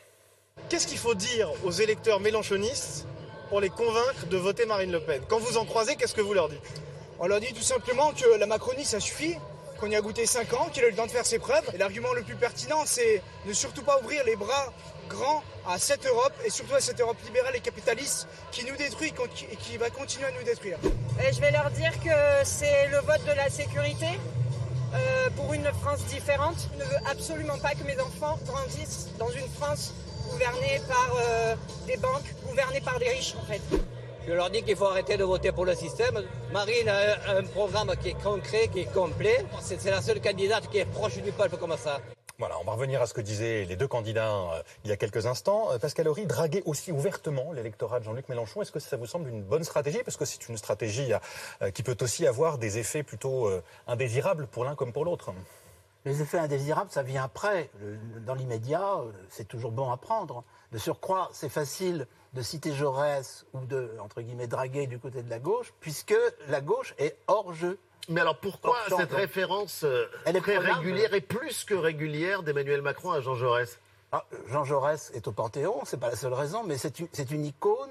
Qu'est-ce qu'il faut dire aux électeurs mélanchonistes pour les convaincre de voter Marine Le Pen? Quand vous en croisez, qu'est-ce que vous leur dites? On leur dit tout simplement que la Macronie, ça suffit, qu'on y a goûté 5 ans, qu'il a eu le temps de faire ses preuves. L'argument le plus pertinent, c'est ne surtout pas ouvrir les bras grands à cette Europe, et surtout à cette Europe libérale et capitaliste qui nous détruit et qui va continuer à nous détruire. Je vais leur dire que c'est le vote de la sécurité, euh, pour une France différente. Je ne veux absolument pas que mes enfants grandissent dans une France gouvernée par euh, des banques, gouvernée par des riches en fait. Je leur dis qu'il faut arrêter de voter pour le système. Marine a un programme qui est concret, qui est complet. C'est la seule candidate qui est proche du peuple comme ça. Voilà, on va revenir à ce que disaient les deux candidats euh, il y a quelques instants. Euh, Pascal Horry draguer aussi ouvertement l'électorat de Jean-Luc Mélenchon. Est-ce que ça vous semble une bonne stratégie? Parce que c'est une stratégie euh, qui peut aussi avoir des effets plutôt indésirables pour l'un comme pour l'autre. Les effets indésirables, ça vient après. Dans l'immédiat, c'est toujours bon à prendre. De surcroît, c'est facile de citer Jaurès ou de, entre guillemets, draguer du côté de la gauche, puisque la gauche est hors jeu. Mais alors pourquoi cette référence euh, très régulière et plus que régulière d'Emmanuel Macron à Jean Jaurès? Ah, Jean Jaurès est au Panthéon, c'est pas la seule raison, mais c'est une, icône.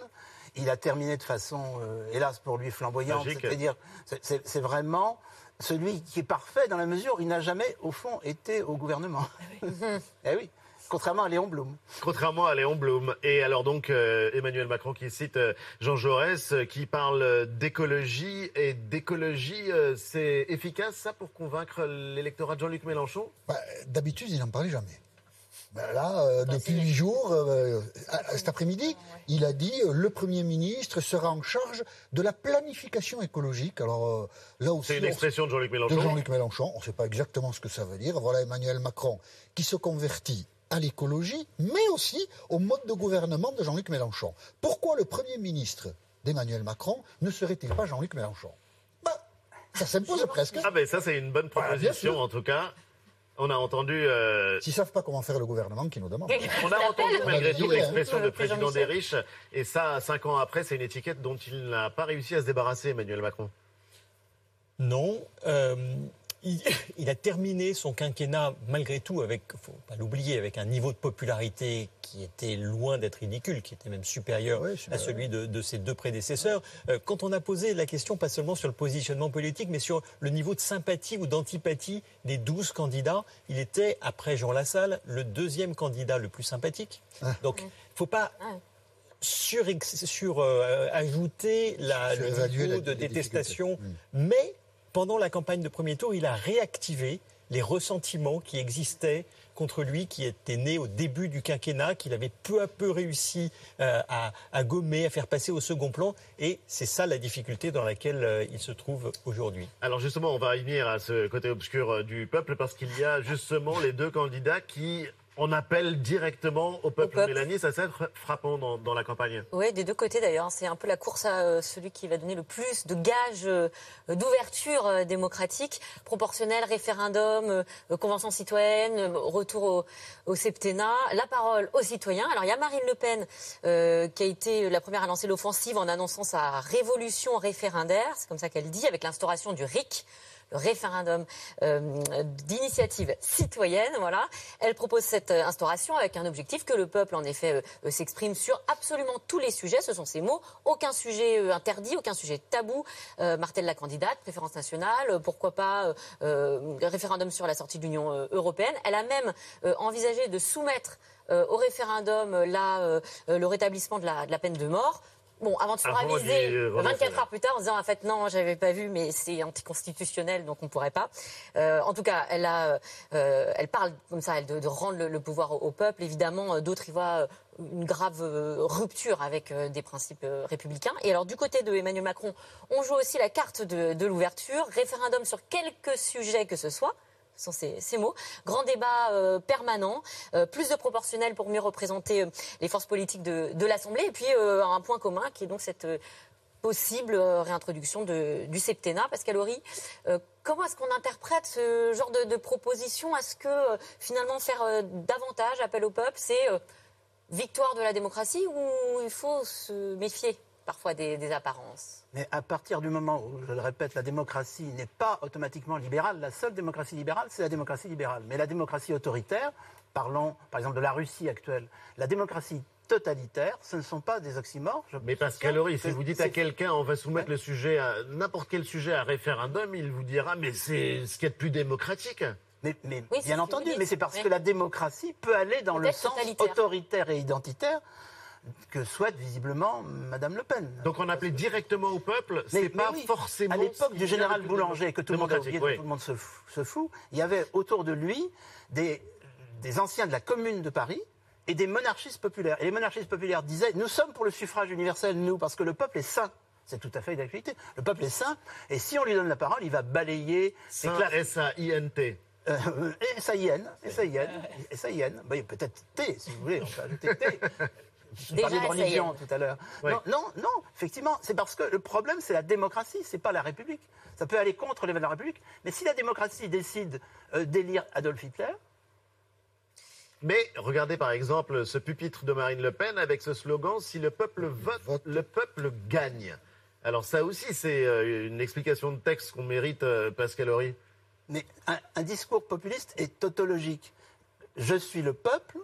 Il a terminé de façon, euh, hélas pour lui, flamboyante. C'est-à-dire, c'est vraiment celui qui est parfait dans la mesure où il n'a jamais, au fond, été au gouvernement. eh oui. Contrairement à Léon Blum. Contrairement à Léon Blum. Et alors donc euh, Emmanuel Macron qui cite euh, Jean Jaurès, euh, qui parle d'écologie. Et d'écologie, c'est efficace ça pour convaincre l'électorat de Jean-Luc Mélenchon? Bah, D'habitude, il n'en parlait jamais. Ben là, depuis huit jours, cet après-midi, il a dit le Premier ministre sera en charge de la planification écologique. Alors là aussi, c'est une expression de Jean-Luc Mélenchon. De Jean-Luc Mélenchon, on ne sait pas exactement ce que ça veut dire. Voilà Emmanuel Macron qui se convertit à l'écologie, mais aussi au mode de gouvernement de Jean-Luc Mélenchon. Pourquoi le Premier ministre d'Emmanuel Macron ne serait-il pas Jean-Luc Mélenchon bah, Ça s'impose presque. Ah ben ça c'est une bonne proposition en tout cas. On a entendu. Euh... S'ils savent pas comment faire le gouvernement, qui nous demandent. On a entendu malgré tout l'expression de président des riches, et ça, cinq ans après, c'est une étiquette dont il n'a pas réussi à se débarrasser, Emmanuel Macron. Non. Euh, il, a terminé son quinquennat malgré tout avec, faut pas l'oublier, avec un niveau de popularité qui était loin d'être ridicule, qui était même supérieur à celui de, ses deux prédécesseurs. Euh, quand on a posé la question, pas seulement sur le positionnement politique, mais sur le niveau de sympathie ou d'antipathie des douze candidats, il était, après Jean Lassalle, le deuxième candidat le plus sympathique. Ah. Donc, faut pas sur, sur euh, ajouter la, le niveau de détestation, mm. mais pendant la campagne de premier tour, il a réactivé les ressentiments qui existaient contre lui, qui était né au début du quinquennat, qu'il avait peu à peu réussi euh, à, gommer, à faire passer au second plan. Et c'est ça la difficulté dans laquelle euh, il se trouve aujourd'hui. Alors justement, on va venir à ce côté obscur euh, du peuple, parce qu'il y a justement les deux candidats qui on appelle directement au peuple, Mélanie. Ça, c'est frappant dans, la campagne. Oui, des deux côtés d'ailleurs. C'est un peu la course à euh, celui qui va donner le plus de gages euh, d'ouverture euh, démocratique, proportionnel, référendum, convention citoyenne, retour au, au, septennat. La parole aux citoyens. Alors il y a Marine Le Pen qui a été la première à lancer l'offensive en annonçant sa révolution référendaire. C'est comme ça qu'elle dit, avec l'instauration du RIC le référendum euh, d'initiative citoyenne. Voilà, elle propose cette euh, instauration avec un objectif que le peuple, en effet, euh, s'exprime sur absolument tous les sujets. Ce sont ses mots. Aucun sujet interdit, aucun sujet tabou. Martelle la candidate, préférence nationale, pourquoi pas référendum sur la sortie de l'Union européenne. Elle a même envisagé de soumettre au référendum là, le rétablissement de la peine de mort. Bon, avant de se raviser, 24 heures plus tard, en disant en fait non, j'avais pas vu, mais c'est anticonstitutionnel, donc on pourrait pas. Euh, en tout cas, elle a, euh, elle parle comme ça, elle de, de rendre le, pouvoir au, peuple. Évidemment, euh, d'autres y voient une grave rupture avec des principes républicains. Et alors, du côté de Emmanuel Macron, on joue aussi la carte de, de l'ouverture, référendum sur quelques sujets que ce soit sont ces, mots. Grand débat euh, permanent, euh, plus de proportionnel pour mieux représenter euh, les forces politiques de, l'Assemblée, et puis un point commun qui est donc cette possible réintroduction du septennat. Pascal Horry, comment est-ce qu'on interprète ce genre de, de proposition? Est-ce que finalement faire davantage appel au peuple, c'est victoire de la démocratie ou il faut se méfier? Parfois des, apparences. Mais à partir du moment où, je le répète, la démocratie n'est pas automatiquement libérale, la seule démocratie libérale, c'est la démocratie libérale. Mais la démocratie autoritaire, parlons par exemple de la Russie actuelle, la démocratie totalitaire, ce ne sont pas des oxymores. mais Pascal Horry, si vous dites à quelqu'un on va soumettre le sujet à n'importe quel sujet à référendum, il vous dira mais c'est ce qui est de plus démocratique. Mais, bien entendu, mais c'est parce que la démocratie peut aller dans le sens autoritaire et identitaire que souhaite visiblement Madame Le Pen. Donc on appelait directement au peuple, c'est pas forcément. À l'époque du général Boulanger, que tout le monde a oublié, tout le monde se, se, fout, il y avait autour de lui des, des anciens de la Commune de Paris et des monarchistes populaires. Et les monarchistes populaires disaient Nous sommes pour le suffrage universel, nous, parce que le peuple est saint. C'est tout à fait d'actualité. Le peuple est saint, et si on lui donne la parole, il va balayer. S-A-I-N-T. Euh, S-A-I-N, S-A-I-N, S-A-I-N. Peut-être T, si vous voulez, on peut ajouter T. Je parlais de religion tout à l'heure. Non, non, non, effectivement, c'est parce que le problème, c'est la démocratie, c'est pas la République. Ça peut aller contre les valeurs de la République, mais si la démocratie décide euh, d'élire Adolf Hitler, mais regardez par exemple ce pupitre de Marine Le Pen avec ce slogan Si le peuple vote, le peuple gagne. Alors ça aussi, c'est euh, une explication de texte qu'on mérite, euh, Pascal Horry. Mais un, discours populiste est tautologique. Je suis le peuple,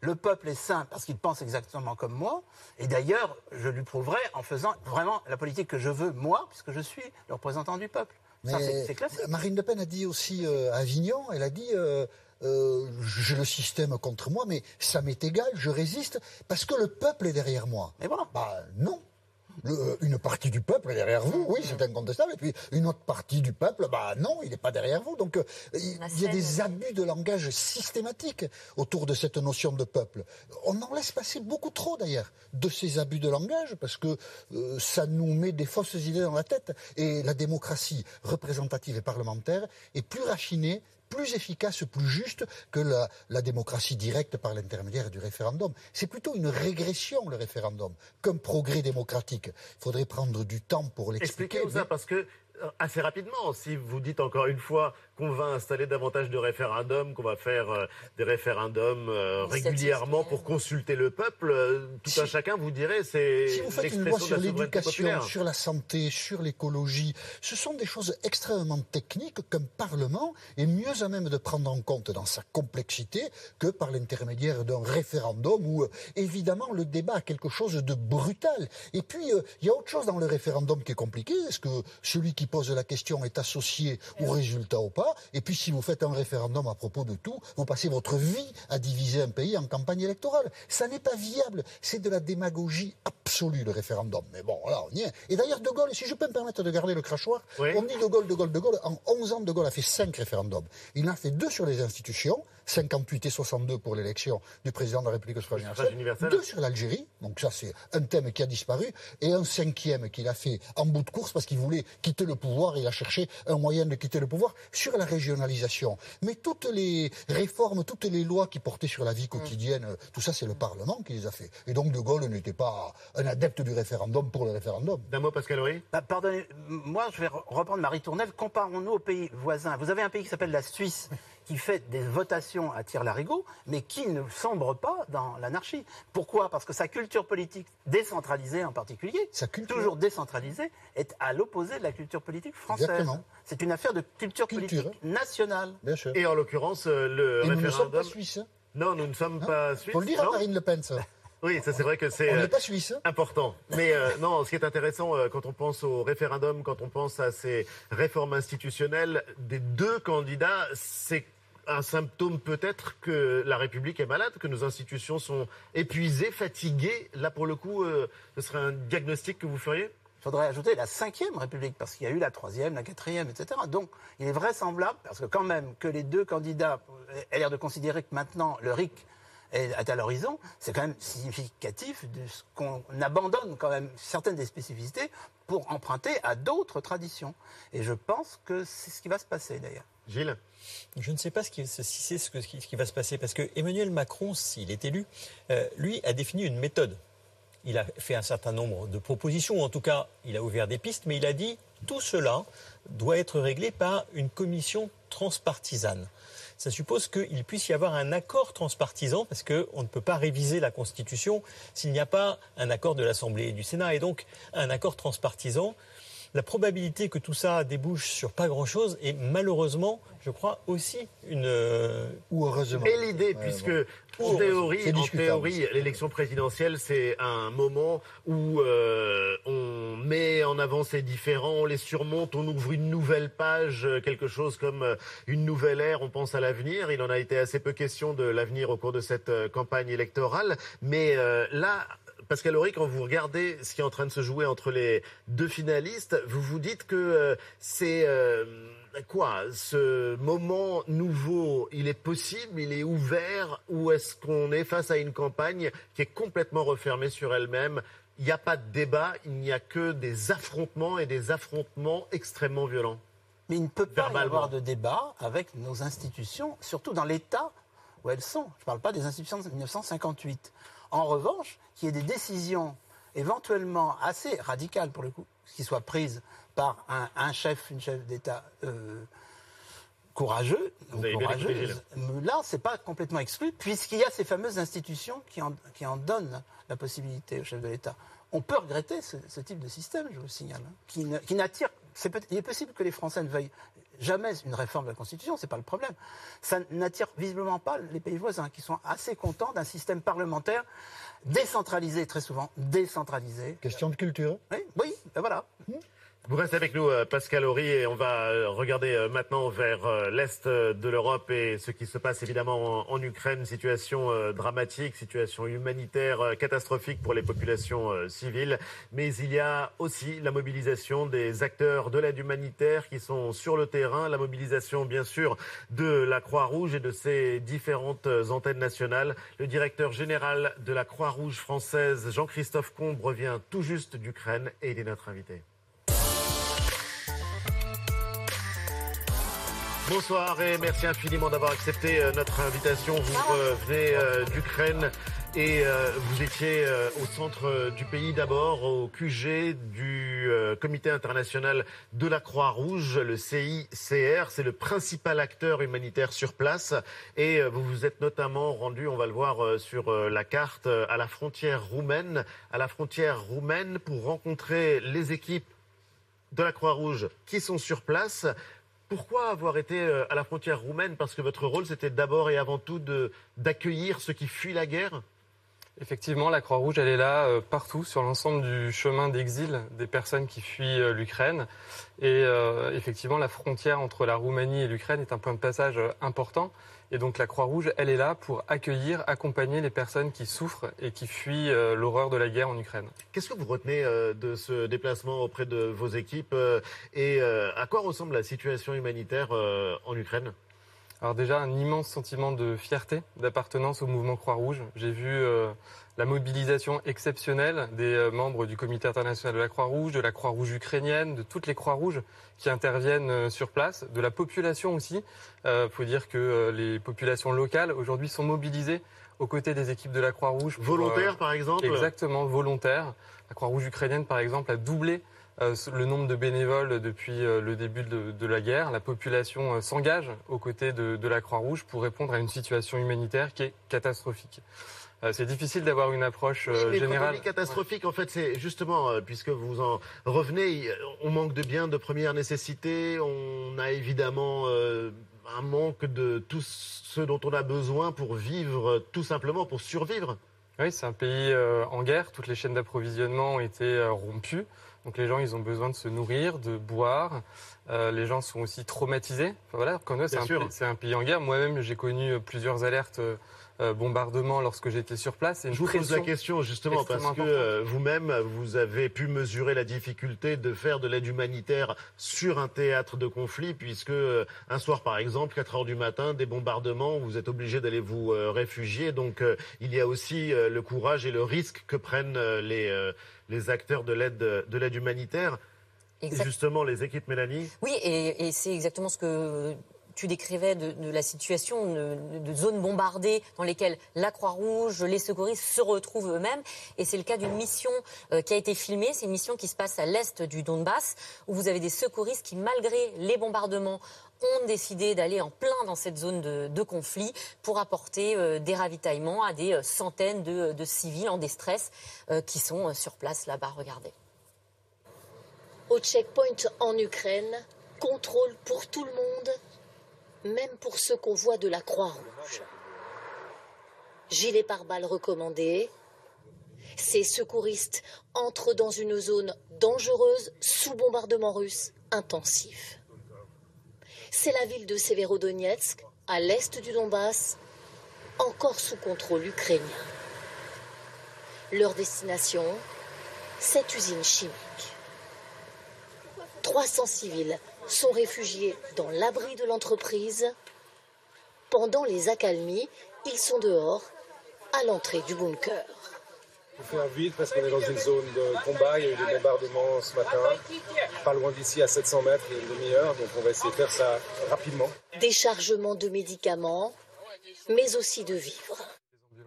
le peuple est sain parce qu'il pense exactement comme moi, et d'ailleurs, je lui prouverai en faisant vraiment la politique que je veux, moi, puisque je suis le représentant du peuple. c'est classique. Marine Le Pen a dit aussi euh, à Avignon, elle a dit euh, j'ai le système contre moi, mais ça m'est égal, je résiste parce que le peuple est derrière moi. Et voilà. Bah non. Euh, une partie du peuple est derrière vous, oui, c'est incontestable. Et puis une autre partie du peuple, bah non, il n'est pas derrière vous. Donc euh, il y a des abus de langage systématiques autour de cette notion de peuple. On en laisse passer beaucoup trop d'ailleurs de ces abus de langage parce que ça nous met des fausses idées dans la tête. Et la démocratie représentative et parlementaire est plus raffinée, plus efficace, plus juste que la, démocratie directe par l'intermédiaire du référendum. C'est plutôt une régression, le référendum, qu'un progrès démocratique. Il faudrait prendre du temps pour l'expliquer. Expliquez-nous ça, parce que euh, assez rapidement, si vous dites encore une fois qu'on va installer davantage de référendums, qu'on va faire euh, des référendums euh, régulièrement pour consulter le peuple, tout un chacun vous dirait c'est si vous faites une loi sur l'éducation, sur la santé, sur l'écologie, ce sont des choses extrêmement techniques qu'un parlement est mieux à même de prendre en compte dans sa complexité que par l'intermédiaire d'un référendum où évidemment le débat a quelque chose de brutal. Et puis il y a autre chose dans le référendum qui est compliqué, est-ce que celui qui pose la question est associé au résultat ou pas? Et puis si vous faites un référendum à propos de tout, vous passez votre vie à diviser un pays en campagne électorale. Ça n'est pas viable. C'est de la démagogie absolue, le référendum. Mais bon, là, on y est. Et d'ailleurs, De Gaulle, si je peux me permettre de garder le crachoir, on dit De Gaulle, De Gaulle, De Gaulle. En 11 ans, De Gaulle a fait 5 référendums. Il en a fait deux sur les institutions, 58 et 62 pour l'élection du président de la République universelle, deux sur l'Algérie, donc ça c'est un thème qui a disparu, et un cinquième qu'il a fait en bout de course parce qu'il voulait quitter le pouvoir, il a cherché un moyen de quitter le pouvoir sur la régionalisation. Mais toutes les réformes, toutes les lois qui portaient sur la vie quotidienne, tout ça c'est le Parlement qui les a fait. Et donc De Gaulle n'était pas un adepte du référendum pour le référendum. D'un mot, Pascal Horry? Bah, Pardonnez, moi je vais reprendre Marie Tournelle, comparons-nous aux pays voisins. Vous avez un pays qui s'appelle la Suisse qui fait des votations à tir-larigot, mais qui ne sombre pas dans l'anarchie. Pourquoi? Parce que sa culture politique décentralisée en particulier, toujours décentralisée, est à l'opposé de la culture politique française. C'est une affaire de culture, politique nationale. Et en l'occurrence, euh, le Et référendum... nous ne sommes pas suisses. Hein. non, nous ne sommes hein pas suisses. Faut le dire à Marine Le Pen, ça. Oui, ça c'est vrai que c'est euh, pas suisse. Hein. important. Mais euh, non, ce qui est intéressant quand on pense au référendum, quand on pense à ces réformes institutionnelles des deux candidats, c'est un symptôme peut-être que la République est malade, que nos institutions sont épuisées, fatiguées. Là, pour le coup, euh, ce serait un diagnostic que vous feriez? Il faudrait ajouter la cinquième République, parce qu'il y a eu la troisième, la quatrième, etc. Donc, il est vraisemblable, parce que quand même, que les deux candidats aient l'air de considérer que maintenant le RIC est à l'horizon, c'est quand même significatif de ce qu'on abandonne quand même certaines des spécificités pour emprunter à d'autres traditions. Et je pense que c'est ce qui va se passer d'ailleurs. Gilles je ne sais pas si c'est ce, qui va se passer, parce que Emmanuel Macron, s'il est élu, euh, lui a défini une méthode. Il a fait un certain nombre de propositions, ou en tout cas, il a ouvert des pistes, mais il a dit tout cela doit être réglé par une commission transpartisane. Ça suppose qu'il puisse y avoir un accord transpartisan, parce qu'on ne peut pas réviser la Constitution s'il n'y a pas un accord de l'Assemblée et du Sénat. Et donc, un accord transpartisan, la probabilité que tout ça débouche sur pas grand-chose est malheureusement, je crois, aussi une... Euh, Ou heureusement. Et l'idée, puisque en théorie, en théorie, l'élection présidentielle, c'est un moment où euh, on met en avant ces différents, on les surmonte, on ouvre une nouvelle page, quelque chose comme euh, une nouvelle ère, on pense à l'avenir. Il en a été assez peu question de l'avenir au cours de cette campagne électorale. Mais là, Pascal Horry, quand vous regardez ce qui est en train de se jouer entre les deux finalistes, vous vous dites que c'est quoi Ce moment nouveau, il est possible, il est ouvert, ou est-ce qu'on est face à une campagne qui est complètement refermée sur elle-même? Il n'y a pas de débat, il n'y a que des affrontements et des affrontements extrêmement violents. Mais il ne peut pas y avoir de débat avec nos institutions, surtout dans l'État où elles sont. Je ne parle pas des institutions de 1958. En revanche, qu'il y ait des décisions éventuellement assez radicales pour le coup, qui soient prises par un, chef, une chef d'État euh, courageux, courageuse, là, c'est pas complètement exclu, puisqu'il y a ces fameuses institutions qui en, qui en, donnent la possibilité au chef de l'État. On peut regretter ce, type de système, je vous signale, hein, qui, qui n'attire. il est possible que les Français ne veuillent jamais une réforme de la Constitution, c'est pas le problème. Ça n'attire visiblement pas les pays voisins, qui sont assez contents d'un système parlementaire décentralisé, très souvent décentralisé. Question de culture. Oui, oui ben voilà. Mmh. Vous restez avec nous, euh, Pascal Horry, et on va euh, regarder euh, maintenant vers l'Est de l'Europe et ce qui se passe évidemment en, Ukraine. Situation dramatique, situation humanitaire catastrophique pour les populations civiles. Mais il y a aussi la mobilisation des acteurs de l'aide humanitaire qui sont sur le terrain, la mobilisation bien sûr de la Croix-Rouge et de ses différentes antennes nationales. Le directeur général de la Croix-Rouge française, Jean-Christophe Combe, revient tout juste d'Ukraine et il est notre invité. Bonsoir et merci infiniment d'avoir accepté euh, notre invitation. Vous venez euh, d'Ukraine et euh, vous étiez au centre du pays d'abord, au QG du Comité international de la Croix-Rouge, le CICR. C'est le principal acteur humanitaire sur place et vous vous êtes notamment rendu, on va le voir sur la carte, à la frontière roumaine, à la frontière roumaine pour rencontrer les équipes de la Croix-Rouge qui sont sur place. Pourquoi avoir été euh, à la frontière roumaine Parce que votre rôle, c'était d'abord et avant tout d'accueillir ceux qui fuient la guerre Effectivement, la Croix-Rouge, elle est là euh, partout, sur l'ensemble du chemin d'exil des personnes qui fuient euh, l'Ukraine. Et effectivement, la frontière entre la Roumanie et l'Ukraine est un point de passage important. Et donc la Croix-Rouge, elle est là pour accueillir, accompagner les personnes qui souffrent et qui fuient euh, l'horreur de la guerre en Ukraine. Qu'est-ce que vous retenez euh, de ce déplacement auprès de vos équipes euh, et à quoi ressemble la situation humanitaire en Ukraine? Alors déjà, un immense sentiment de fierté, d'appartenance au mouvement Croix-Rouge. J'ai vu la mobilisation exceptionnelle des euh, membres du Comité international de la Croix-Rouge, de la Croix-Rouge ukrainienne, de toutes les Croix-Rouges qui interviennent euh, sur place, de la population aussi. Il euh, faut dire que les populations locales aujourd'hui sont mobilisées aux côtés des équipes de la Croix-Rouge. Volontaires par exemple? Exactement, volontaires. La Croix-Rouge ukrainienne par exemple a doublé le nombre de bénévoles depuis le début de, la guerre. La population s'engage aux côtés de, de la Croix-Rouge pour répondre à une situation humanitaire qui est catastrophique. Euh, c'est difficile d'avoir une approche euh, générale. catastrophique, en fait, c'est justement, euh, puisque vous en revenez, on manque de biens de première nécessité, on a évidemment un manque de tout ce dont on a besoin pour vivre, tout simplement pour survivre. Oui, c'est un pays en guerre, toutes les chaînes d'approvisionnement ont été rompues. Donc les gens, ils ont besoin de se nourrir, de boire. les gens sont aussi traumatisés. voilà, c'est un, un, pays en guerre. Moi-même, j'ai connu plusieurs alertes euh, bombardement lorsque j'étais sur place. Je vous pose la question justement parce que euh, vous-même, vous avez pu mesurer la difficulté de faire de l'aide humanitaire sur un théâtre de conflit, puisque euh, un soir, par exemple, 4 heures du matin, des bombardements, vous êtes obligé d'aller vous réfugier. Donc il y a aussi le courage et le risque que prennent les, les acteurs de l'aide de l'aide humanitaire. Justement, les équipes Mélanie? Oui, et, et c'est exactement ce que tu décrivais de, la situation de, zones bombardées dans lesquelles la Croix-Rouge, les secouristes se retrouvent eux-mêmes. Et c'est le cas d'une mission euh, qui a été filmée. C'est une mission qui se passe à l'est du Donbass, où vous avez des secouristes qui, malgré les bombardements, ont décidé d'aller en plein dans cette zone de, conflit pour apporter euh, des ravitaillements à des euh, centaines de, civils en détresse qui sont sur place là-bas. Regardez. Au checkpoint en Ukraine, contrôle pour tout le monde même pour ceux qu'on voit de la Croix-Rouge. Gilet pare-balles recommandé. Ces secouristes entrent dans une zone dangereuse sous bombardement russe intensif. C'est la ville de Severodonetsk, à l'est du Donbass, encore sous contrôle ukrainien. Leur destination, cette usine chimique. 300 civils sont réfugiés dans l'abri de l'entreprise. Pendant les accalmies, ils sont dehors, à l'entrée du bunker. Faut faire vite parce qu'on est dans une zone de combat. Il y a eu des bombardements ce matin. Pas loin d'ici, à 700 mètres, il y a une demi-heure. Donc on va essayer de faire ça rapidement. Déchargement de médicaments, mais aussi de vivres.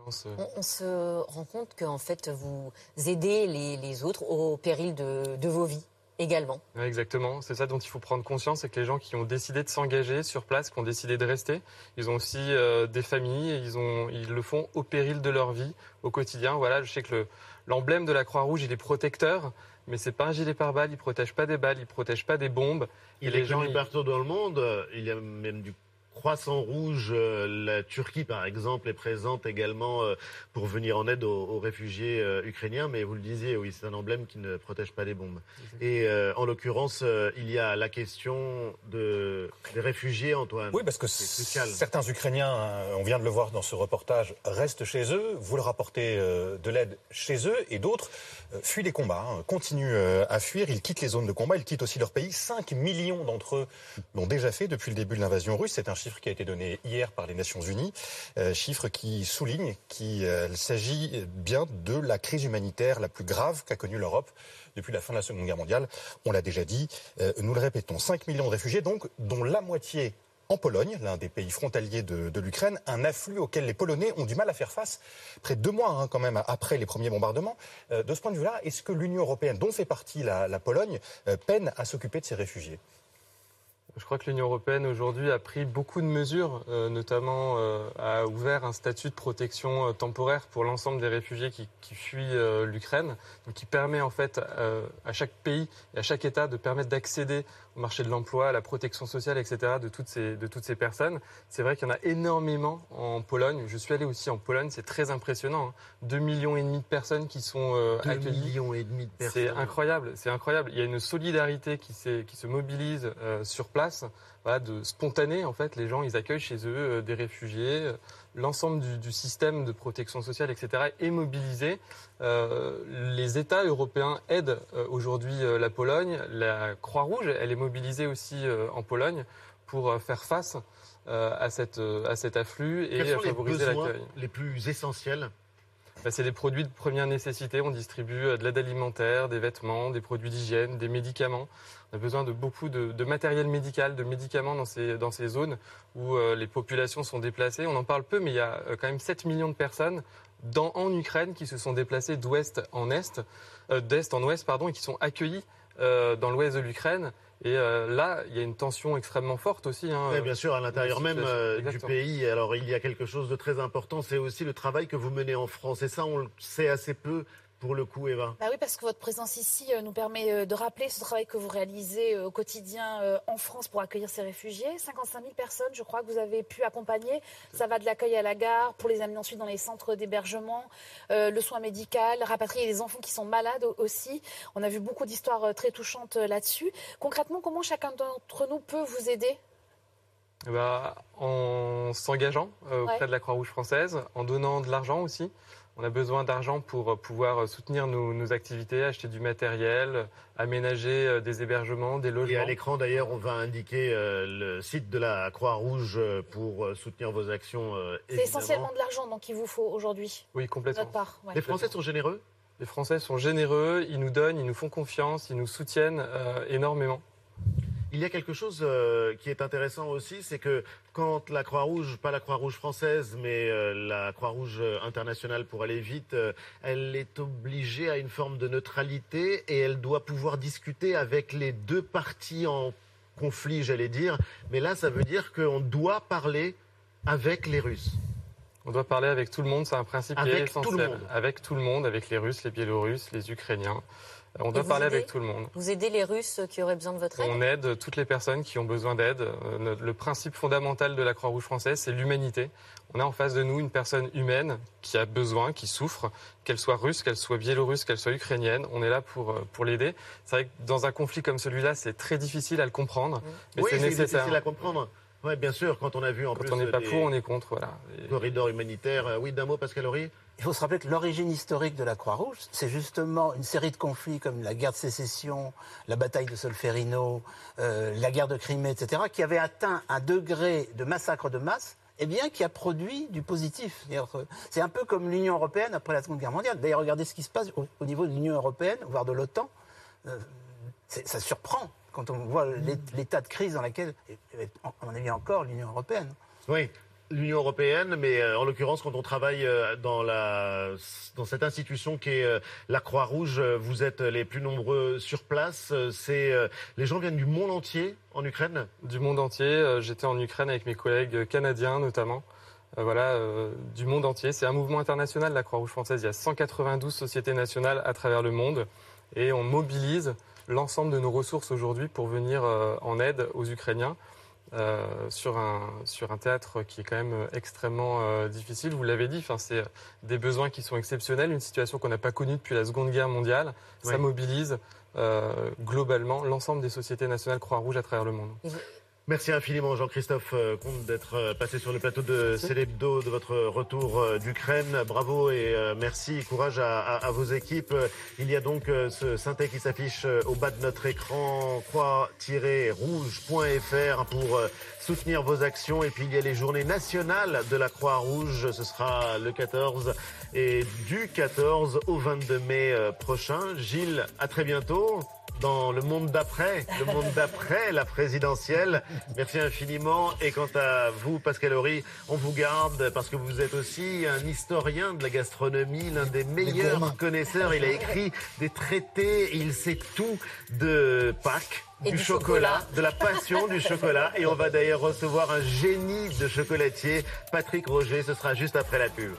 On, se rend compte qu'en fait, vous aidez les, autres au péril de vos vies également. exactement, c'est ça dont il faut prendre conscience, c'est que les gens qui ont décidé de s'engager sur place, qui ont décidé de rester, ils ont aussi euh, des familles, et ils, ont, ils le font au péril de leur vie, au quotidien. Voilà, je sais que l'emblème de la Croix-Rouge, il est protecteur, mais c'est pas un gilet pare-balles, il protège pas des balles, il protège pas des bombes. Il est gens, partout dans le monde, il y a même du Croissant Rouge, euh, la Turquie par exemple est présente également euh, pour venir en aide aux, réfugiés euh, ukrainiens, mais vous le disiez, oui, c'est un emblème qui ne protège pas les bombes. Et en l'occurrence, il y a la question de, des réfugiés, Antoine. Oui, parce que certains Ukrainiens, on vient de le voir dans ce reportage, restent chez eux, vous leur apportez de l'aide chez eux, et d'autres fuient les combats, hein, continuent à fuir, ils quittent les zones de combat, ils quittent aussi leur pays. 5 millions d'entre eux l'ont déjà fait depuis le début de l'invasion russe. C'est un chiffre qui a été donné hier par les Nations Unies, euh, chiffre qui souligne qu'il euh, s'agit bien de la crise humanitaire la plus grave qu'a connue l'Europe depuis la fin de la Seconde Guerre mondiale. On l'a déjà dit, euh, nous le répétons, 5 millions de réfugiés, donc dont la moitié en Pologne, l'un des pays frontaliers de, l'Ukraine, un afflux auquel les Polonais ont du mal à faire face, près de deux mois hein, quand même après les premiers bombardements. de ce point de vue-là, est-ce que l'Union européenne, dont fait partie la, Pologne, peine à s'occuper de ces réfugiés? Je crois que l'Union européenne aujourd'hui a pris beaucoup de mesures, euh, notamment euh, a ouvert un statut de protection euh, temporaire pour l'ensemble des réfugiés qui, qui fuient l'Ukraine, qui permet en fait à chaque pays et à chaque État de permettre d'accéder au marché de l'emploi, à la protection sociale, etc. de toutes ces, de toutes ces personnes. C'est vrai qu'il y en a énormément en Pologne. Je suis allé aussi en Pologne, c'est très impressionnant. Hein. 2 millions et demi de personnes qui sont 2 millions et demi de personnes. C'est incroyable, c'est incroyable. Il y a une solidarité qui, qui se mobilise sur place, voilà, de spontané en fait. Les gens, ils accueillent chez eux euh, des réfugiés. L'ensemble du, du, système de protection sociale, etc., est mobilisé. Euh, les États européens aident euh, aujourd'hui euh, la Pologne. La Croix-Rouge, elle est mobilisée aussi en Pologne pour faire face à, cette, à cet afflux et favoriser l'accueil. Les plus essentiels c'est des produits de première nécessité. On distribue de l'aide alimentaire, des vêtements, des produits d'hygiène, des médicaments. On a besoin de beaucoup de, matériel médical, de médicaments dans ces, zones où les populations sont déplacées. On en parle peu, mais il y a quand même 7 millions de personnes en Ukraine qui se sont déplacés d'ouest en est, euh, d'est en ouest, pardon, et qui sont accueillis euh, dans l'ouest de l'Ukraine. Et euh, là, il y a une tension extrêmement forte aussi. Hein, bien sûr, à l'intérieur même du pays. Alors, il y a quelque chose de très important, c'est aussi le travail que vous menez en France. Et ça, on le sait assez peu pour le coup, Eva bah Oui, parce que votre présence ici euh, nous permet euh, de rappeler ce travail que vous réalisez euh, au quotidien en France pour accueillir ces réfugiés. 55 000 personnes, je crois, que vous avez pu accompagner. Ça va de l'accueil à la gare, pour les amener ensuite dans les centres d'hébergement, le soin médical, rapatrier les enfants qui sont malades aussi. On a vu beaucoup d'histoires très touchantes là-dessus. Concrètement, comment chacun d'entre nous peut vous aider? Bah, En s'engageant auprès de la Croix-Rouge française, en donnant de l'argent aussi. On a besoin d'argent pour pouvoir soutenir nos, activités, acheter du matériel, aménager euh, des hébergements, des logements. Et à l'écran d'ailleurs, on va indiquer euh, le site de la Croix-Rouge euh, pour soutenir vos actions. C'est essentiellement de l'argent donc qu'il vous faut aujourd'hui. Oui, complètement. Part, Les Français sont généreux? Les Français sont généreux, ils nous donnent, ils nous font confiance, ils nous soutiennent énormément. Il y a quelque chose euh, qui est intéressant aussi, c'est que quand la Croix-Rouge, pas la Croix-Rouge française, mais euh, la Croix-Rouge internationale pour aller vite, euh, elle est obligée à une forme de neutralité et elle doit pouvoir discuter avec les deux parties en conflit, j'allais dire. Mais là, ça veut dire qu'on doit parler avec les Russes. On doit parler avec tout le monde, c'est un principe qui est essentiel. Avec tout le monde, avec les Russes, les Biélorusses, les Ukrainiens. On doit parler avec tout le monde. Vous aidez les Russes qui auraient besoin de votre aide On aide toutes les personnes qui ont besoin d'aide. Euh, le principe fondamental de la Croix-Rouge française, c'est l'humanité. On a en face de nous une personne humaine qui a besoin, qui souffre, qu'elle soit russe, qu'elle soit biélorusse, qu'elle soit ukrainienne. On est là pour, euh, pour l'aider. C'est vrai que dans un conflit comme celui-là, c'est très difficile à le comprendre, mais oui, c'est nécessaire. difficile à comprendre. Oui, bien sûr, quand on a vu en quand plus. Quand on n'est pas pour, on est contre, voilà. Corridor humanitaire. Euh, oui, d'un mot, Pascal Horry? Il faut se rappeler que l'origine historique de la Croix-Rouge, c'est justement une série de conflits comme la guerre de sécession, la bataille de Solferino, euh, la guerre de Crimée, etc., qui avaient atteint un degré de massacre de masse eh bien, qui a produit du positif. C'est un peu comme l'Union européenne après la Seconde Guerre mondiale. D'ailleurs, regardez ce qui se passe au, niveau de l'Union européenne, voire de l'OTAN. Euh, ça surprend quand on voit l'état de crise dans lequel, on en est encore, l'Union européenne. Oui, l'Union européenne, mais euh, en l'occurrence, quand on travaille euh, dans, cette institution qui est euh, la Croix-Rouge, vous êtes les plus nombreux sur place. Les gens viennent du monde entier en Ukraine? Du monde entier. J'étais en Ukraine avec mes collègues canadiens notamment. Voilà, du monde entier. C'est un mouvement international, la Croix-Rouge française. Il y a 192 sociétés nationales à travers le monde et on mobilise l'ensemble de nos ressources aujourd'hui pour venir en aide aux Ukrainiens. Euh, sur, un, sur un théâtre qui est quand même extrêmement euh, difficile. Vous l'avez dit, c'est des besoins qui sont exceptionnels, une situation qu'on n'a pas connue depuis la Seconde Guerre mondiale. Ça mobilise euh, globalement l'ensemble des sociétés nationales Croix-Rouge à travers le monde. Merci infiniment Jean-Christophe euh, Comte d'être euh, passé sur le plateau de Célébdo de votre retour euh, d'Ukraine. Bravo et merci, courage à, vos équipes. Il y a donc ce synthé qui s'affiche au bas de notre écran, croix-rouge.fr pour soutenir vos actions. Et puis il y a les journées nationales de la Croix-Rouge. Ce sera le 14 et du 14 au 22 mai prochain. Gilles, à très bientôt dans le monde d'après, le monde d'après la présidentielle. Merci infiniment. Et quant à vous, Pascal Horry, on vous garde parce que vous êtes aussi un historien de la gastronomie, l'un des meilleurs connaisseurs. Il a écrit des traités, il sait tout de Pâques. Du, chocolat, de la passion du chocolat. Et on va d'ailleurs recevoir un génie de chocolatier, Patrick Roger. Ce sera juste après la pub.